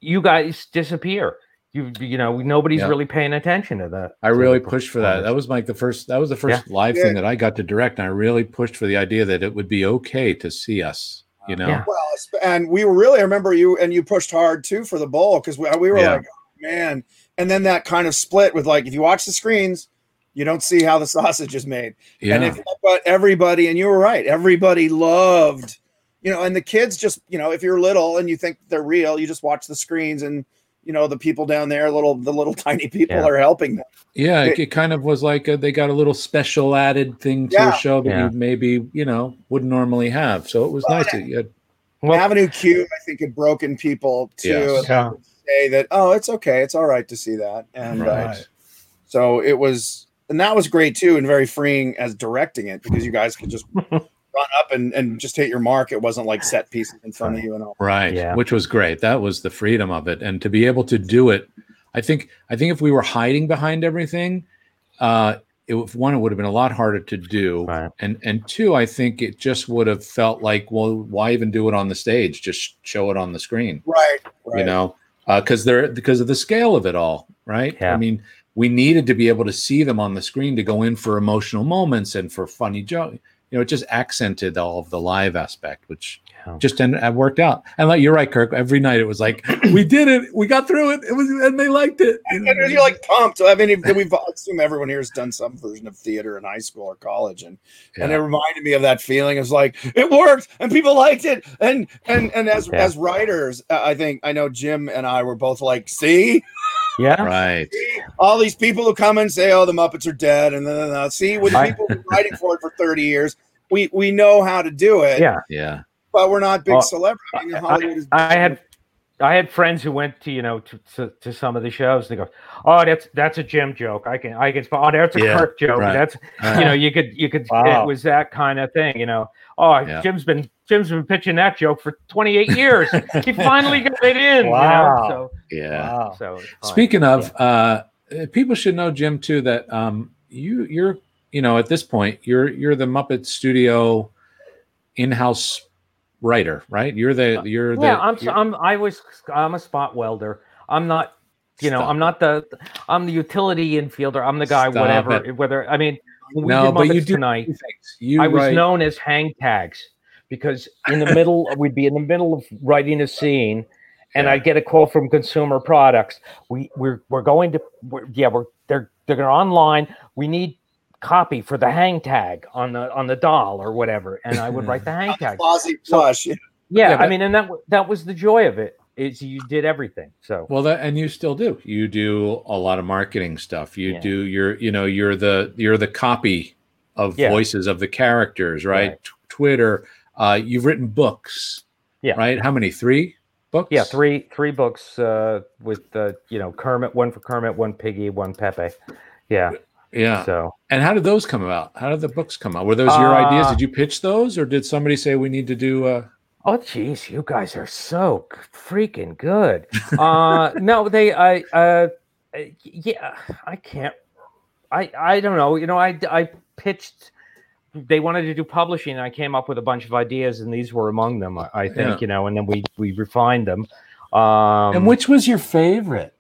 you guys disappear you you know nobody's Yeah. really paying attention to that I really pushed for that. That was like the first. That was the first live Yeah. thing that I got to direct, and I really pushed for the idea that it would be okay to see us. You know, Yeah. well, and we were really. I remember you and you pushed hard too for the bowl because we, we were Yeah. like, oh, man. And then that kind of split with like, if you watch the screens, you don't see how the *laughs* sausage is made. yeah, And if but everybody, and you were right, everybody loved, you know, and the kids just, you know, if you're little and you think they're real, you just watch the screens and you know the people down there, little the little *laughs* tiny people Yeah. are helping them. yeah. It, it kind of was like a, they got a little special added thing to Yeah. a show that Yeah. you maybe you know wouldn't normally have. So it was Well, nice that you had. well Avenue Q, I think, had broken people too. Yes. and Yeah. Say that, oh, it's okay, it's all right to see that, and uh, Right. so it was, and that was great too, and very freeing as directing it because you guys could just *laughs* run up and, and just hit your mark. It wasn't like set pieces in front of you and all. Right. Yeah. Which was great. That was the freedom of it. And to be able to do it, I think I think if we were hiding behind everything, uh it would- one, it would have been a lot harder to do. Right. And and two, I think it just would have felt like, well, why even do it on the stage? Just show it on the screen, Right, right. you know, because they're because of the scale of it all, right? I mean, we needed to be able to see them on the screen to go in for emotional moments and for funny joke. You know, it just accented all of the live aspect, which Yeah. just and it worked out. And like you're right, Kirk. Every night it was like, *clears throat* we did it, we got through it. It was, and they liked it. and and you're like pumped. I mean, we've I assume everyone here has done some version of theater in high school or college, and and it reminded me of that feeling. It was like it worked, and people liked it, and and and as Yeah. as writers, I think I know Jim and I were both like, see, yeah right. all these people who come and say, oh, the Muppets are dead, and then uh, see, with I- people who've been writing for it for thirty years, we we know how to do it, yeah Yeah. but we're not big Well, celebrities. I mean, Hollywood is- I had I had friends who went to you know to, to, to some of the shows. They go, "Oh, that's that's a Jim joke. I can I can spot. Oh, that's a Yeah, Kirk joke. right. That's Right. you know you could you could Wow. it was that kind of thing. You know, oh Yeah. Jim's been Jim's been pitching that joke for 28 years. *laughs* he finally got it in. Wow. You know? yeah. Wow. So so. Speaking of, uh, uh, people should know Jim too that um, you you're you know at this point you're you're the Muppet Studio in-house writer, right? You're the uh, you're the yeah, I'm, you're- I'm I was I'm a spot welder. I'm not you know Stop I'm not the I'm the utility infielder. I'm the guy Stop whatever it. whether I mean No, but you do tonight. things. You I was write- known as hang tags because in the middle *laughs* we'd be in the middle of writing a scene and Yeah. I'd get a call from consumer products. We we're we're going to we're, yeah we're they're they're going online. We need copy for the hang tag on the on the doll or whatever, and I would write the *laughs* hang tag. Fozzie So- Plush. *laughs* Yeah, Yeah, I mean, and that that was the joy of it is you did everything. So Well, that and you still do. You do a lot of marketing stuff. You Yeah. do. You're you know you're the you're the copy of Yeah. voices of the characters, right? Right. T- Twitter. Uh, you've written books. Yeah. Right. How many? Three books. yeah, three three books uh, with uh, you know Kermit, one for Kermit, one Piggy, one Pepe. Yeah. Yeah. So And how did those come about? How did the books come out? Were those your ideas? Uh, Did you pitch those, or did somebody say we need to do? Uh, Oh, geez, you guys are so freaking good. Uh, *laughs* no, they, I, uh, uh, yeah, I can't, I, I don't know. You know, I, I pitched. They wanted to do publishing. And I came up with a bunch of ideas, and these were among them. I, I think, Yeah. you know, and then we we refined them. Um, and which was your favorite?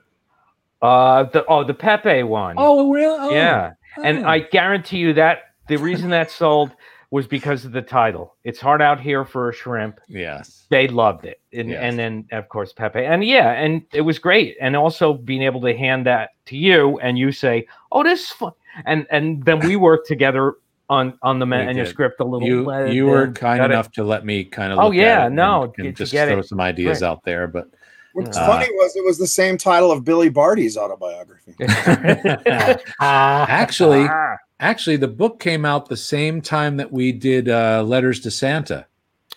Uh, the oh, the Pepe one. Oh, really? Oh, yeah, and oh. I guarantee you that the reason that sold was because of the title. It's hard out here for a shrimp. Yes. They loved it, and Yes. and then of course Pepe, and yeah, and it was great, and also being able to hand that to you, and you say, "Oh, this is fun," and and then we worked together on on the manuscript a little. You bit, you were kind got it. enough to let me kind of Oh, look at yeah, it and- no, and, get just throw it. some ideas Right. out there, but What's Uh, funny was it was the same title of Billy Barty's autobiography. *laughs* *laughs* actually Ah, actually the book came out the same time that we did uh, Letters to Santa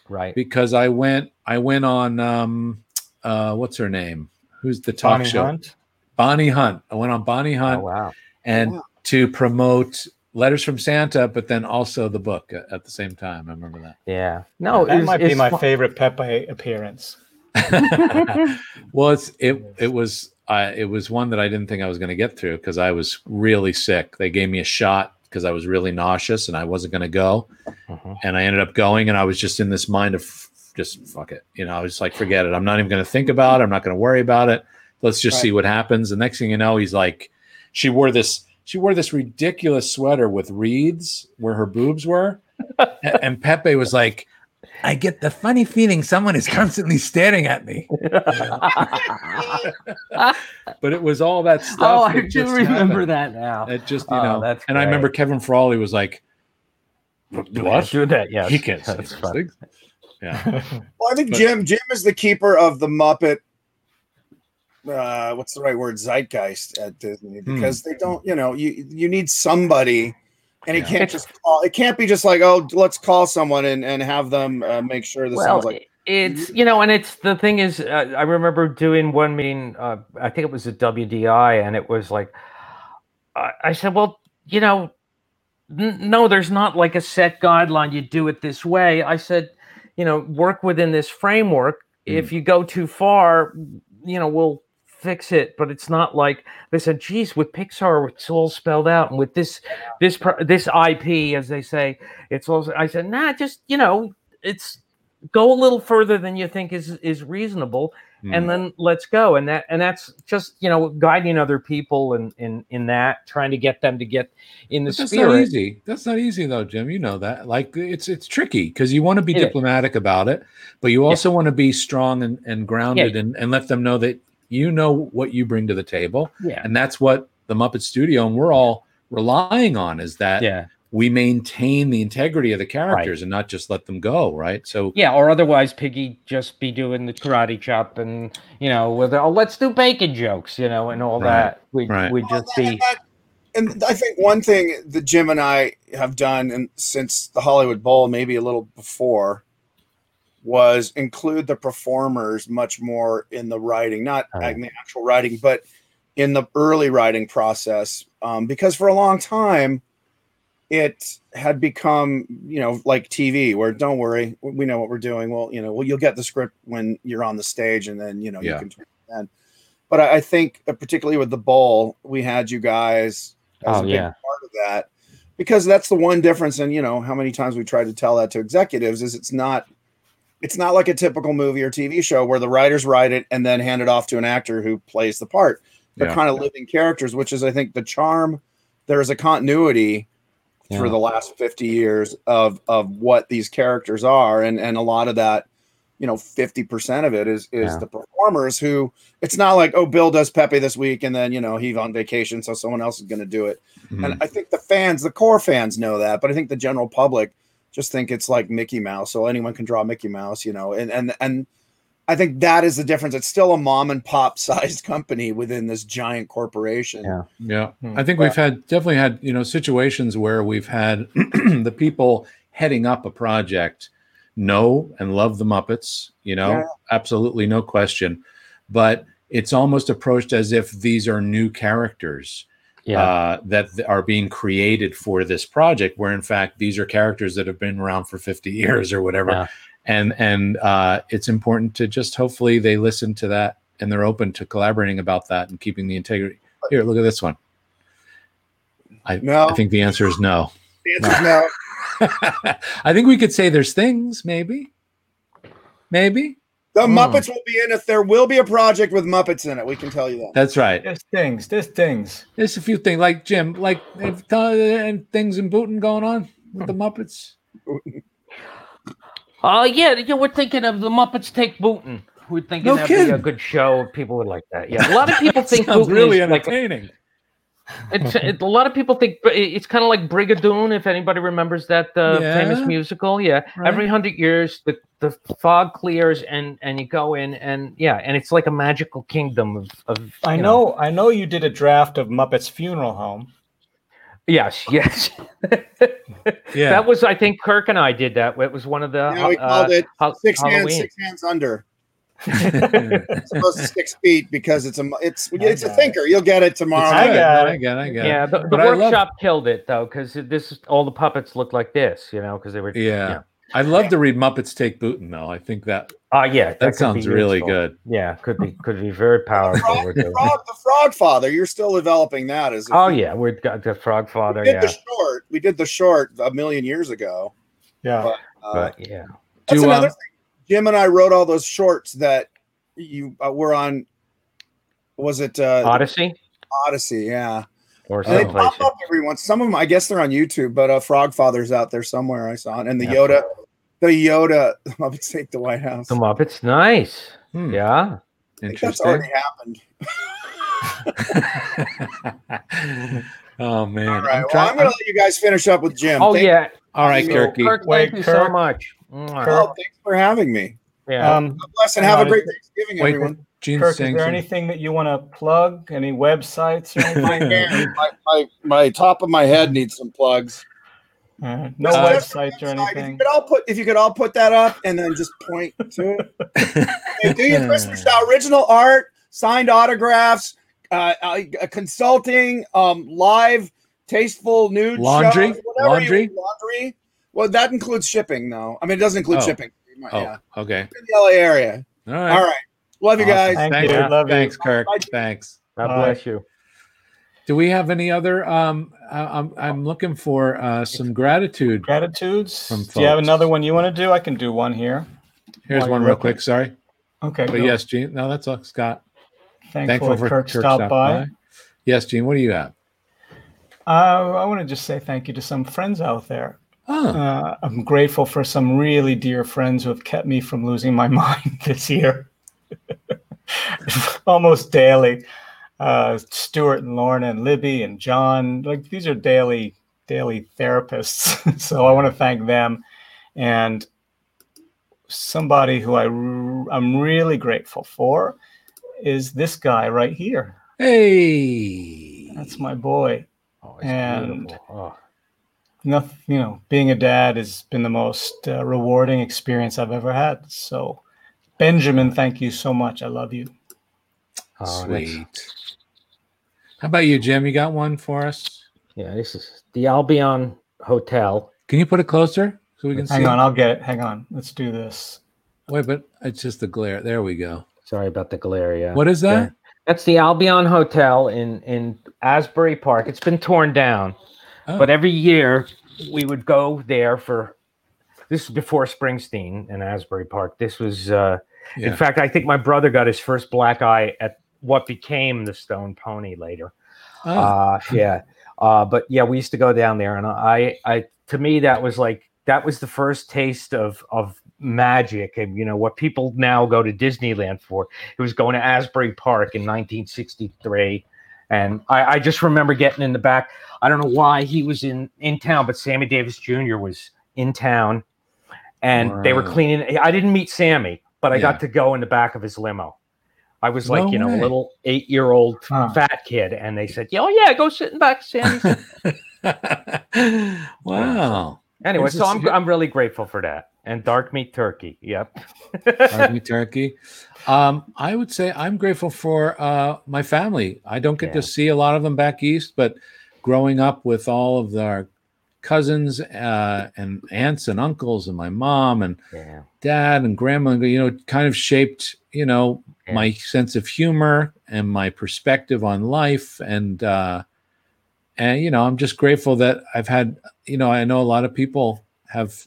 right. because I went I went on um uh what's her name? Who's the talk Bonnie show? Hunt. Bonnie Hunt. I went on Bonnie Oh, Hunt wow. and Wow. to promote Letters from Santa, but then also the book at, at the same time. I remember that. Yeah. No, that it's, might be my fu- favorite Pepe appearance. *laughs* *laughs* well, it's it it was uh, it was one that I didn't think I was going to get through because I was really sick. They gave me a shot because I was really nauseous and I wasn't going to go, Mhm. and I ended up going, and I was just in this mind of just fuck it, you know. I was like, forget it. I'm not even going to think about it. I'm not going to worry about it. Let's just see what happens. The next thing you know, he's like, she wore this. She wore this ridiculous sweater with reeds where her boobs were, *laughs* and Pepe was like, I get the funny feeling someone is constantly staring at me. *laughs* But it was all that stuff. oh, I do just remember happened. that now. It just, you Oh, know, that's and I remember. Kevin Frawley was like, "What? Do that, yeah. he can't say That's those fun. things." Yeah, *laughs* Well, I think But- Jim Jim is the keeper of the Muppet. Uh, what's the right word? Zeitgeist at Disney Hmm. because they don't. You know, you you need somebody, and it Yeah. can't just call. It can't be just like, oh, let's call someone and and have them uh, make sure this well, sounds like. it's you know, and it's the thing is, uh, I remember doing one meeting. Uh, I think it was a WDI, and it was like, I, I said, well, you know, n- no, there's not like a set guideline. You do it this way. I said, you know, work within this framework. If you go too far, you know, we'll fix it. But it's not like they said, geez, with Pixar, it's all spelled out, and with this, this, this IP, as they say, it's also. I said, nah, just you know, it's go a little further than you think is is reasonable Hmm. and then let's go and that and that's just you know guiding other people in in in that trying to get them to get in the But that's spirit not easy. That's not easy though, Jim. You know that. Like it's it's tricky because you want to be It is. diplomatic about it, but you also want to be strong and, and grounded and, and let them know that you know what you bring to the table. yeah And that's what the Muppet Studio and we're all relying on is that yeah we maintain the integrity of the characters and not just let them go, right? So yeah or otherwise piggy just be doing the karate chop and you know with oh let's do bacon jokes you know and all Right, that we right. we just be and, that- and I think one thing that Jim and I have done, and since the Hollywood Bowl, maybe a little before, was include the performers much more in the writing, not Oh. in the actual writing, but in the early writing process. Um, because for a long time, it had become, you know, like TV, where don't worry, we know what we're doing. Well, you know, well, you'll get the script when you're on the stage, and then you know Yeah. you can. tweak it Then, but I, I think, uh, particularly with the bowl, we had you guys as Oh, a big yeah. part of that because that's the one difference. And you know how many times we tried to tell that to executives is it's not. It's not like a typical movie or TV show where the writers write it and then hand it off to an actor who plays the part. They're Yeah. kind of living characters, which is, I think, the charm. There is a continuity for the last 50 years of of what these characters are and and a lot of that you know 50% of it is is Yeah. the performers who it's not like oh bill does pepe this week and then you know he's on vacation so someone else is going to do it mhm. and i think the fans the core fans know that but i think the general public just think it's like mickey mouse so anyone can draw mickey mouse you know and and and i think that is the difference it's still a mom and pop *laughs* sized company within this giant corporation Yeah. Yeah, Hmm. I think we've had definitely had you know situations where we've had *clears throat* the people heading up a project know and love the Muppets. You know, Yeah. absolutely no question, but it's almost approached as if these are new characters yeah uh, that are being created for this project, where in fact these are characters that have been around for 50 *laughs* years or whatever. Yeah. And and uh, it's important to just hopefully they listen to that and they're open to collaborating about that and keeping the integrity. Here, look at this one. I, No. I think the answer is no. the answer is no *laughs* I think we could say there's things, maybe, maybe. The Hmm. muppets will be in it there will be a project with muppets in it we can tell you that That's right. There's things. There's things. There's a few things like Jim, like if, uh, and things in Boonton going on with the Muppets. Boonton. *laughs* Oh yeah, yeah, we're thinking of the Muppets Take Bootin'. We're thinking No that'd be a good show. People would like that. Yeah, a lot of *laughs* people think Sounds Bootin' really is like entertaining. It's, it, a lot of people think it's kind of like Brigadoon. If anybody remembers that uh, famous musical, yeah, Right. every hundred years the, the fog clears and and you go in and yeah, and it's like a magical kingdom of. of I you know, I know you did a draft of Muppets Funeral Home. Yes, *laughs* yes. Yeah. That was, I think, Kirk and I did that. It was one of the Yeah, we uh, called it Hal- six hands, six hands under. It's *laughs* supposed to six feet because it's a it's it's a got it. thinker. You'll get it tomorrow. I got No, it. I got, it. I get Yeah, it. the, the But I love- workshop killed it though, because this all the puppets look like this, you know, because they were. Yeah. Yeah. I'd love to read Muppets Take Bootin' though. I think that Oh yeah, that, could be sounds really good. Yeah, could be could be very The powerful. frog, the, doing- frog, the Frog Father. You're still developing that as a Oh feature. yeah, we've got the Frog Father. We did Yeah, the short. We did the short a million years ago. Yeah. Uh, but yeah, that's Do, another um, thing. Jim and I wrote all those shorts that you uh, were on. Was it uh, Odyssey Odyssey? Yeah, or and they pop up every once. Some of them, I guess, they're on YouTube, but uh, Frog Father's out there somewhere. I saw it, and the Yeah. Yoda, the Yoda. *laughs* Muppets Take the White House. The Muppets, nice. Hmm, Yeah, I think that's Interesting. already happened. *laughs* oh man. All right. I'm well, trying. I'm going to let you guys finish up with Jim. Oh Thank- yeah, all right, So, Kirky. Kirk, Wait, thank you so much. Mwah. Kirk. Oh, thanks for having me. Yeah. Um, God bless and have a great is- Thanksgiving, Wait, everyone. Gene Kirk, is there anything that you want to plug? Any websites or *laughs* my, anything? hair- my, my, my top of my head needs some plugs. Uh, no Uh, websites or If you anything. could all put if you could all put that up and then just point to it. *laughs* Hey, do your Christmas style original art, signed autographs, uh, uh, consulting, um, live, tasteful nude Laundry? shows, Laundry? You, laundry. Well, that includes shipping, though. I mean, it doesn't include Oh. shipping. Oh, Yeah, okay. in the LA area. All right. All right, love you guys. Thank Thanks, you. Love you. Thanks, Kirk. Bye. Thanks. God Bye. bless you. Do we have any other? Um, I, I'm I'm looking for uh, some gratitude. Gratitudes. From Do you have another one you want to do? I can do one here. Here's While one real quick. Sorry, Okay. but go. yes, Gene. No, that's all, Scott. Thankful, Thankful for Kirk Kirk stopped stopped by. by. Yes, Gene. What do you have? Uh, I want to just say thank you to some friends out there. Oh, Uh, I'm grateful for some really dear friends who have kept me from losing my *laughs* mind this year. *laughs* Almost daily. Uh, Stuart and Lorna and Libby and John, like these are daily daily therapists. *laughs* so I want to thank them and somebody who I I'm really grateful for is this guy right here. hey. That's my boy. Oh, And-. Oh. Nothing you know being a dad has been the most uh, rewarding experience i've ever had so benjamin thank you so much i love you Oh, that's- Sweet. How about you, Jim? You got one for us? Yeah, this is the Albion Hotel. Can you put it closer so we can hang see? Hang on i'll get it hang on let's do this Wait, but it's just the glare. There we go. Sorry about the glare. Yeah. What is that? That's the Albion Hotel in in Asbury Park. It's been torn down, Oh, but every year we would go there for. This was before Springsteen in Asbury Park. This was, uh, yeah. in fact, I think my brother got his first black eye at what became the Stone Pony later. Oh, Uh, yeah. Uh, but yeah, we used to go down there, and I, I, to me, that was like that was the first taste of of magic, and you know what people now go to Disneyland for. It was going to Asbury Park in 1963, and I, I just remember getting in the back. I don't know why he was in in town, but Sammy Davis Jr. was in town, and they were cleaning. I didn't meet Sammy, but I Yeah. got to go in the back of his limo. I was like, No you know, way. a little eight year old Huh. fat kid, and they said, "Yeah, "Oh yeah, go sit in back, Sammy." *laughs* wow. anyway, so I'm. I'm really grateful for that. And dark meat turkey. Yep. dark meat *laughs* turkey. Um, I would say I'm grateful for uh, my family. I don't get Yeah. to see a lot of them back east, but growing up with all of our cousins uh, and aunts and uncles and my mom and yeah. dad and grandma, you know, kind of shaped, you know, Yeah. my sense of humor and my perspective on life. And, uh, and, you know, I'm just grateful that I've had, you know, I know a lot of people have,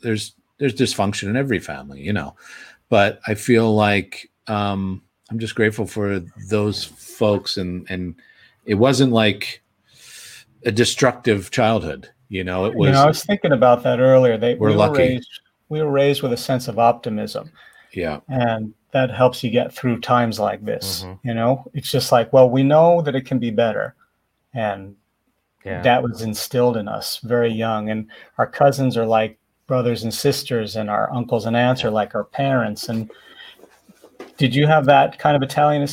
there's, there's dysfunction in every family, you know, but I feel like, um, I'm just grateful for those folks and, and it wasn't like a destructive childhood, You know, it was. you was know, I was thinking about that earlier. They We're we lucky. raised we were raised with a sense of optimism, yeah, and that helps you get through times like this. Mhm. You know, it's just like, well, we know that it can be better, and Yeah. that was instilled in us very young. And our cousins are like brothers and sisters, and our uncles and aunts are like our parents. And did you have that kind of Italian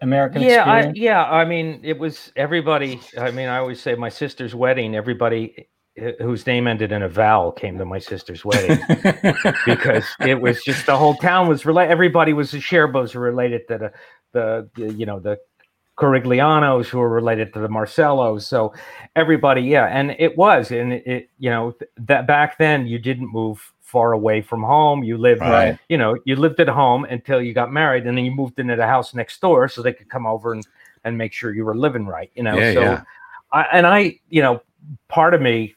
American yeah, I, yeah. I mean, it was everybody. I mean, I always say my sister's wedding. Everybody uh, whose name ended in a vowel came to my sister's wedding *laughs* because it was just the whole town was related. Everybody was the Sherbos related to the, the the you know the Coriglianos who are related to the Marcellos. So everybody, yeah, and it was, and it, it you know th- that back then you didn't move far away from home. You lived Right. you know, you lived at home until you got married, and then you moved into the house next door so they could come over and, and make sure you were living right. You know, Yeah, so yeah. I, and I, you know, part of me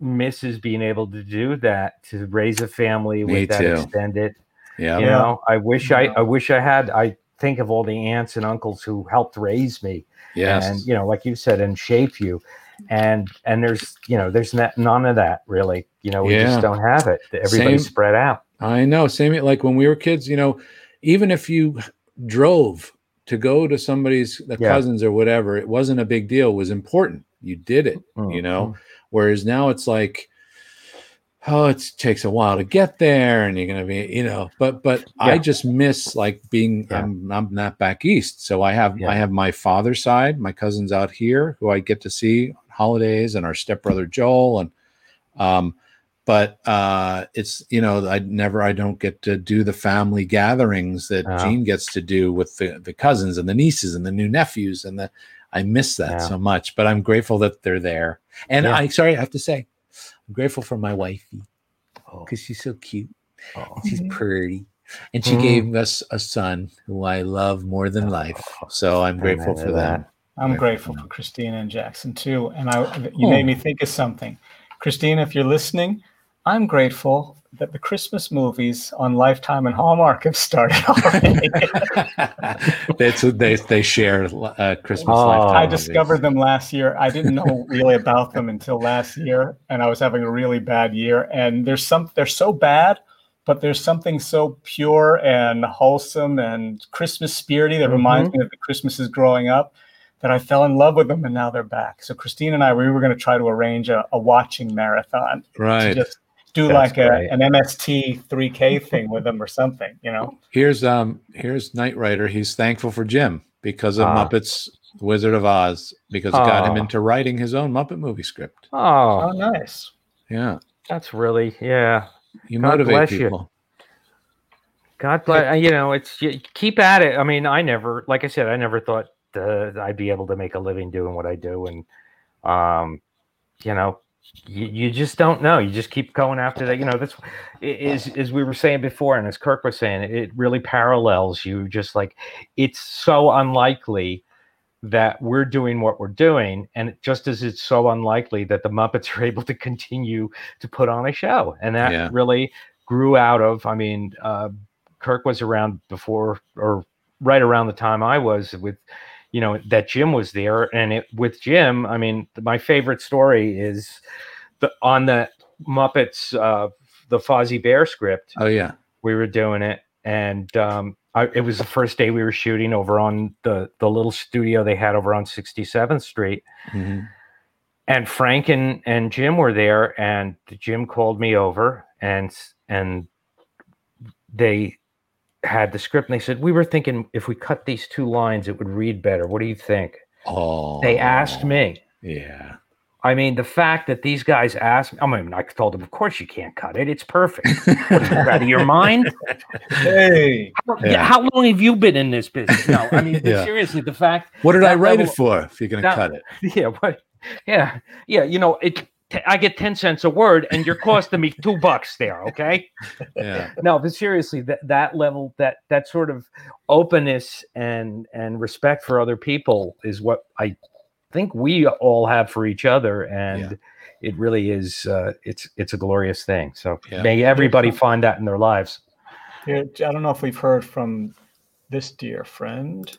misses being able to do that to raise a family Me with that too. extended. yeah, You know, I wish I, I wish I had. I think of all the aunts and uncles who helped raise me yes, and you know like you said and shape you and and there's you know there's not, none of that really you know we Yeah. just don't have it everybody's Same. spread out I know. Same like when we were kids, you know, even if you drove to go to somebody's the Yeah. cousins or whatever, it wasn't a big deal. It was important. You did it, Mm, you know. Whereas now it's like, oh, it takes a while to get there, and you're gonna be, you know. But but I just miss like being. Yeah. I'm I'm not back east, so I have Yeah. I have my father's side, my cousins out here who I get to see on holidays, and our stepbrother Joel, and um, but uh it's you know i never i don't get to do the family gatherings that Oh. gene gets to do with the, the cousins and the nieces and the new nephews and the i miss that Yeah. so much but i'm grateful that they're there and Yeah. i sorry i have to say i'm grateful for my wifey Oh. because she's so cute Oh. and she's Mhm. pretty and she Mm. gave us a son who i love more than life so i'm grateful for that. them I'm grateful for Christina and Jackson too. And I, you Oh. made me think of something. Christina, if you're listening, I'm grateful that the Christmas movies on Lifetime and Hallmark have started already. *laughs* That's they they share uh, Christmas. Oh. lifetime I movies. discovered them last year. I didn't know really about them until last year, and I was having a really bad year. And there's some they're so bad, but there's something so pure and wholesome and Christmas spirity that reminds me of the Christmases growing up that I fell in love with them, and now they're back. So Christine and I, we were going to try to arrange a, a watching marathon to right. just do That's like a, an MST 3K thing with them or something, you know? Here's um here's Knight Rider. He's thankful for Jim because of Ah. Muppets Wizard of Oz because it got him Ah. into writing his own Muppet movie script. oh Oh, nice. Yeah, that's really yeah you God motivate bless you. people. God bless. You You know, it's you keep at it. I mean, I never, like I said, I never thought uh, I'd be able to make a living doing what I do, and um, you know, you, you just don't know. You just keep going after that. You know, that's is as we were saying before, and as Kirk was saying, it really parallels you. Just like it's so unlikely that we're doing what we're doing, and just as it's so unlikely that the Muppets are *laughs* able to continue to put on a show, and that Yeah. really grew out of. I mean. Uh, Kirk was around before or right around the time I was with, you know, that Jim was there. And it with Jim, I mean, my favorite story is the on the Muppets, uh, the Fozzie Bear script. Oh yeah, We were doing it, and um, I, it was the first day we were shooting over on the the little studio they had over on 67th Street Mhm. and Frank and, and Jim were there, and Jim called me over, and and they had the script, and they said we were thinking if we cut these two lines, it would read better. What do you think? Oh, They asked oh, me. Yeah, I mean, the fact that these guys asked I mean, I told them, of course you can't cut it. It's perfect. What, you out of your mind? *laughs* Hey, How, Yeah. how long have you been in this business? No, I mean, *laughs* Yeah. seriously, the fact what did I write level- it for? If you're gonna cut it, *laughs* Yeah, what? Yeah, yeah. You know, it. T- I get ten cents a word, and you're costing me two bucks there. Okay. yeah, No, but seriously, that that level, that that sort of openness and and respect for other people is what I think we all have for each other, and it really is. Uh, it's it's a glorious thing. So Yeah. may everybody find that in their lives. Here, I don't know if we've heard from this dear friend,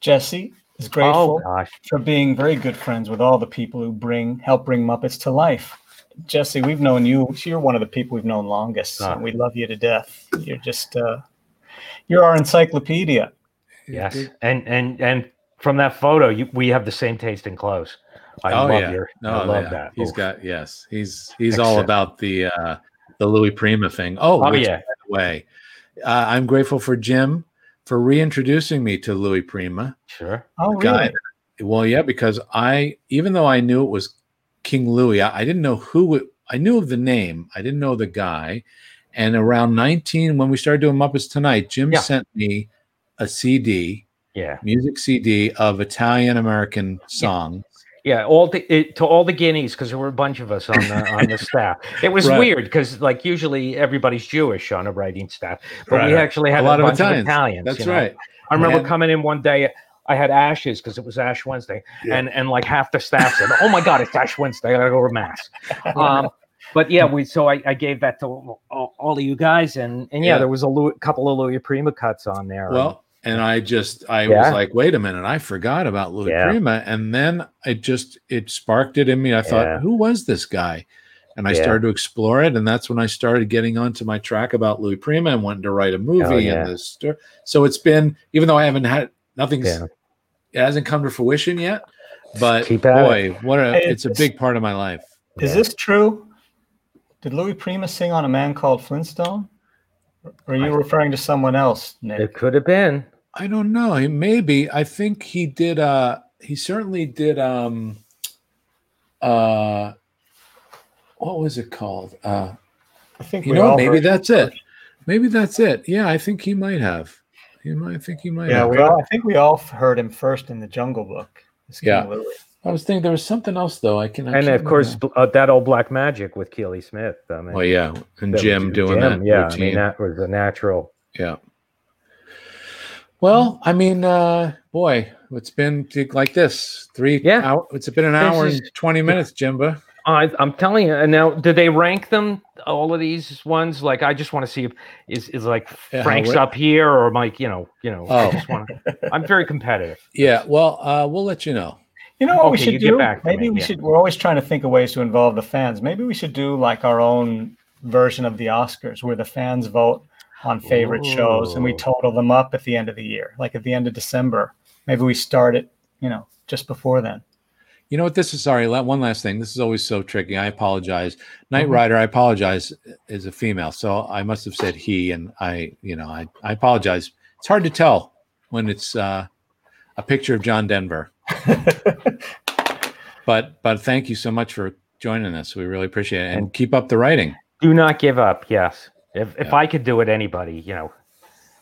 Jesse. Is Oh grateful gosh. for being very good friends with all the people who bring help bring Muppets to life. Jesse, we've known you. You're one of the people we've known longest. And we love you to death. You're just uh, you're our encyclopedia. Yes. And and and from that photo, you, we have the same taste in clothes. I oh love yeah, your. no, I love yeah. that. He's Oof. got yes, he's he's all about the uh the Louis Prima thing. Oh, Oh which, yeah. by the way, uh, I'm grateful for Jim for reintroducing me to Louis Prima. Sure. Oh, Guy- really? Well, yeah, because I even though I knew it was King Louis, I, I didn't know who it. I knew of the name, I didn't know the guy. And around 19, when we started doing Muppets Tonight, Jim Yeah. sent me a CD, Yeah. music CD of Italian American songs. Yeah, all the it, to all the guineas because there were a bunch of us on the on the *laughs* staff. It was Right. weird because like usually everybody's Jewish on a writing staff, but Right, we actually had a lot of Italians. Italians. That's you know? right. I remember And- coming in one day. I had ashes because it was Ash Wednesday, Yeah. and and like half the staff said, "Oh my God, it's Ash Wednesday! I gotta go to mass." Um, but yeah, we so I, I gave that to all, all of you guys, and and yeah, Yeah. there was a Louis, couple of Louis Prima cuts on there. and- Well, and I just I Yeah. was like, wait a minute, I forgot about Louis Yeah. Prima, and then it just it sparked it in me. I thought, Yeah. who was this guy? And I Yeah. started to explore it, and that's when I started getting onto my track about Louis Prima and wanting to write a oh, movie Oh, yeah. and this story. So it's been, even though I haven't had nothing's, Yeah. it hasn't come to fruition yet. But Keep at boy, what a Hey, it's a big part of my life. Is Yeah. this true? Did Louis Prima sing on a man called Flintstone? Or are you I- referring to someone else, Nick? it could have been. I don't know. He maybe. I think he did. Uh, he certainly did. Um, uh, what was it called? Uh, I think you we know, all maybe that's it. Maybe that's it. Yeah, I think he might have. He might. I think he might. Yeah, have. we all. I think we all heard him first in the Jungle Book. Yeah. Louis. I was thinking there was something else though. I can. I and of course, remember. uh, that old Black Magic with Keely Smith. I mean, Well, yeah, and Jim was- doing Jim, that. Yeah, I mean that was a natural. Yeah. Well, I mean, uh, boy, it's been like this three. Yeah. hour, it's been an This hour is- and twenty minutes, Jimba. I, I'm telling you. And now, did they rank them? All of these ones? Like, I just want to see if is is like Yeah, Frank's what- up here or Mike. You know, you know. Oh. I just want. I'm very competitive. Yeah. Well, uh, we'll let you know. You know what we should do? Maybe we yeah. should. We're always trying to think of ways to involve the fans. Maybe we should do like our own version of the Oscars, where the fans vote on favorite shows and we total them up at the end of the year, like at the end of December. Maybe we start it, you know, just before then. You know what? This is sorry. One last thing. This is always so tricky. I apologize. Knight Mhm. Rider, I apologize, is a female. So I must have said he, and I, you know, I, I apologize. It's hard to tell when it's uh, a picture of John Denver. *laughs* But but thank you so much for joining us. We really appreciate it, and keep up the writing. Do not give up. Yes. If if Yeah. I could do it, anybody. You know,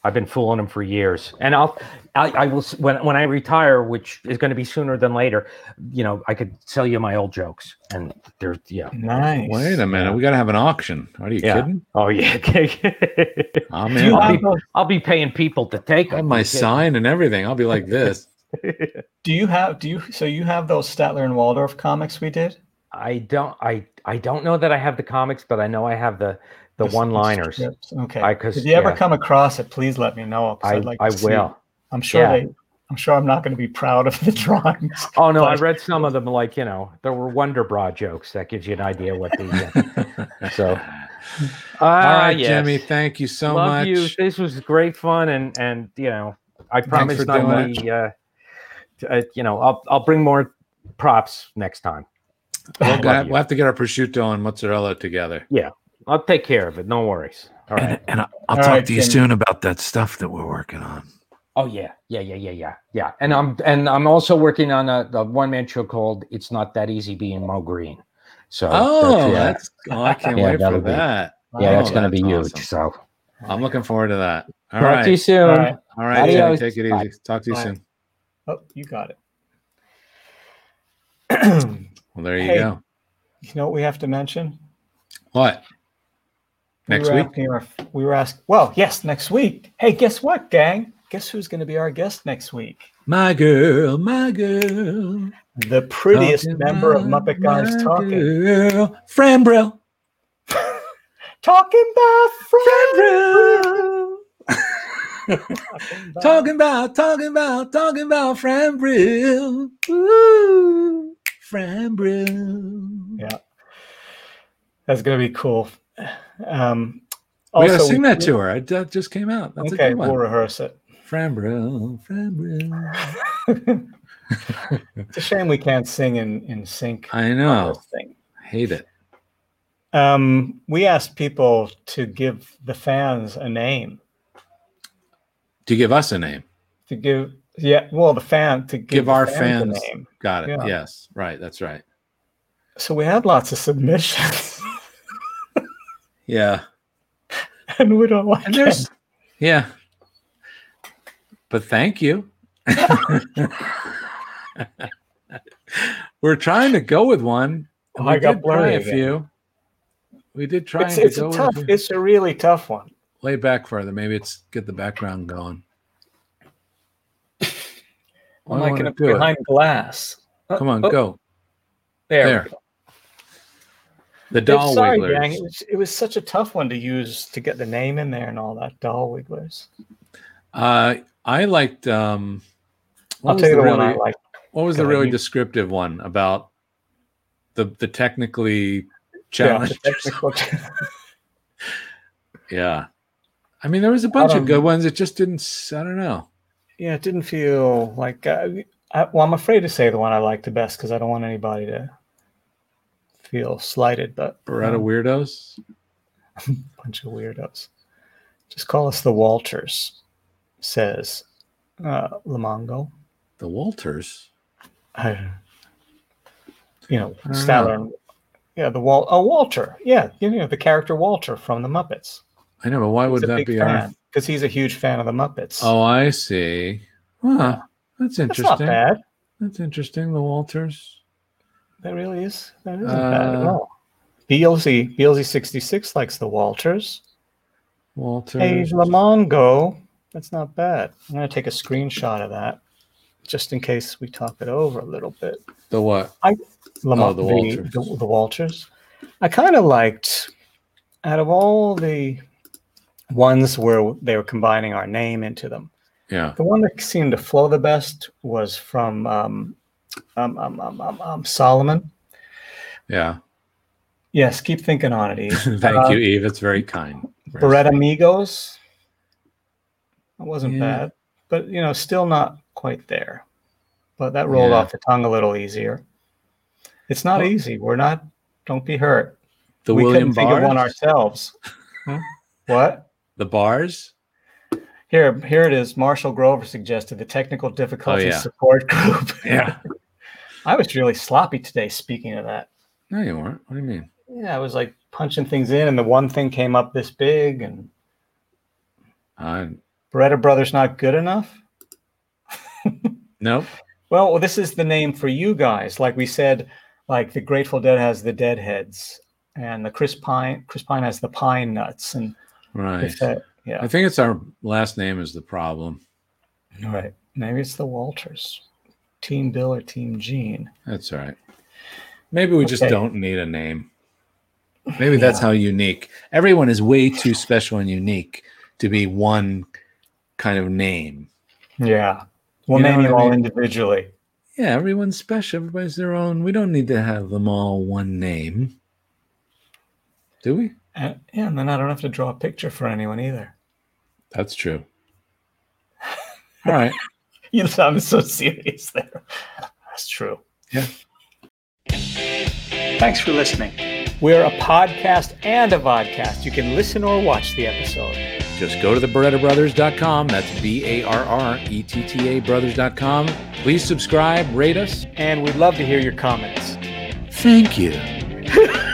I've been fooling them for years, and I'll I, I will when when I retire, which is going to be sooner than later. You know, I could sell you my old jokes, and there's yeah. nice. Wait a minute, Yeah. we got to have an auction. Are you Yeah. kidding? Oh yeah. *laughs* I'm Do you in. I'll I'll be- I'll be paying people to take them. my sign and everything. I'll be like *laughs* this. do you have do you so you have those Statler and Waldorf comics we did? I don't. I I don't know that I have the comics, but I know I have the the The- the one liners. Okay. I- 'cause, if you ever yeah. come across it, please let me know. I I'd like I to see will. I'm sure Yeah. they. I'm sure I'm not going to be proud of the *laughs* drawings. Oh no, I read some of them. Like you know, there were Wonder Bra jokes. That gives you an idea what the. Uh, so. *laughs* All Ah, right, yes. Jimmy. Thank you so Love much. you. This was great fun, and and you know, I promise for not doing only, uh, uh, you know, I'll I'll bring more props next time. *laughs* We'll, Love have, we'll have to get our prosciutto and mozzarella together. Yeah, I'll take care of it. No worries. All right. And, I'll All talk right, to you Jimmy. soon about that stuff that we're working on. Oh yeah, yeah, yeah, yeah, yeah, yeah. And I'm and I'm also working on a, a one man show called "It's Not That Easy Being Mo Green." So Oh, yeah, that's oh, I can't Yeah, wait for that'll be- that. yeah, that's Oh, going to be that's huge. So I'm looking forward to that. All talk right. to you soon. All right. All right, Jimmy, Adios. take it Bye. easy. Talk to you Bye. soon. Oh, you got it. *clears throat* Well, there you Hey. go. You know what we have to mention? What? Next were week? asking our- we were asked. Well, yes, next week. Hey, guess what, gang? Guess who's going to be our guest next week? My girl, my girl. The prettiest Talking member of Muppet Guys talking. Girl. Fran Brill. *laughs* Talking about Fran Brill. *laughs* talking about, talking about, talking about Fran Brill. Woo, Fran Brill. Yeah. That's gonna be cool. Um, we gotta also, sing that to her. I, that just came out. That's okay, a good one. we'll rehearse it. Fran Brill. *laughs* It's a shame we can't sing in in sync. I know. Hate it. Um, we asked people to give the fans a name. To give us a name. To give, yeah, well, the fan to give, Give our a fans- name. Got it. Yeah. Yes. Right. That's right. So we had lots of submissions, *laughs* Yeah. *laughs* and we don't like And it. yeah. But thank you. We're trying to go with one. Oh, I got blurry a few. We did try It's, to it's go a tough. It's a really tough one. Lay back further. Maybe it's get the background going. *laughs* I'm like in do it. behind glass. Oh, Come on, oh, go. There. There. go. The doll sorry, wigglers. gang. It was, it was such a tough one to use to get the name in there and all that. Doll wigglers. Uh, I liked. Um, I'll tell you the the one I really- like. What was the really descriptive one about the the technically Yeah, challenged? the technical- Yeah. I mean, there was a bunch of Um, good ones. It just didn't. I don't know. yeah, it didn't feel like. Uh, I, well, I'm afraid to say the one I like the best because I don't want anybody to feel slighted. But Barretta um, weirdos. *laughs* bunch of weirdos. Just call us the Walters, says uh, Lamongo. The Walters. I, you know, I Statler. and- Yeah, the Wal. Oh, Walter. Yeah, you know the character Walter from the Muppets. I know, but why would He's a that be fan because he's a huge fan of the Muppets. Oh, I see. Huh. That's interesting. that's not interesting. bad. That's interesting. The Walters. That really is. That isn't bad at Uh, all. Beelzy, Beelzy sixty six likes the Walters. Walters. Hey, Lamongo. That's not bad. I'm gonna take a screenshot of that, just in case we talk it over a little bit. The what? Lamont, Oh, the the, Walters. the, the Walters. I kind of liked, out of all the ones where they were combining our name into them, Yeah. the one that seemed to flow the best was from um, um, um, um, um, um, Solomon. Yeah. Yes, keep thinking on it, Eve. *laughs* Thank Uh, you, Eve. It's very kind. Barretta Amigos. That wasn't Yeah. bad, but you know, still not quite there. But that rolled Yeah. off the tongue a little easier. It's not Well- easy. We're not. Don't be hurt. The we William couldn't think of one ourselves. Hmm? What? The bars. Here, here it is. Marshall Grover suggested the technical difficulties Oh, yeah. support group. *laughs* Yeah. I was really sloppy today. Speaking of that, No, you weren't. What do you mean? yeah, I was like punching things in, and the one thing came up this big, and Uh, Barretta Brothers not good enough. nope. *laughs* Well, this is the name for you guys. Like we said, like the Grateful Dead has the Deadheads, and the Chris Pine Chris Pine has the Pine Nuts, and Right. that, yeah, I think it's our last name is the problem. all right. Maybe it's the Walters, Team Bill or Team Gene. That's all right. Maybe we just don't need a name. Maybe that's how unique. Everyone is way too special and unique to be one kind of name. Yeah, we'll You name you I all mean? individually. Yeah, everyone's special. Everybody's their own. We don't need to have them all one name. Do we? And, yeah, and then I don't have to draw a picture for anyone either. That's true. *laughs* All right. You sound so serious there. That's true. Yeah. Thanks for listening. We're a podcast and a vodcast. You can listen or watch the episode. Just go to the BarrettaBrothers.com. That's B A R R E T T A Brothers.com. Please subscribe, rate us. And we'd love to hear your comments. Thank you. *laughs*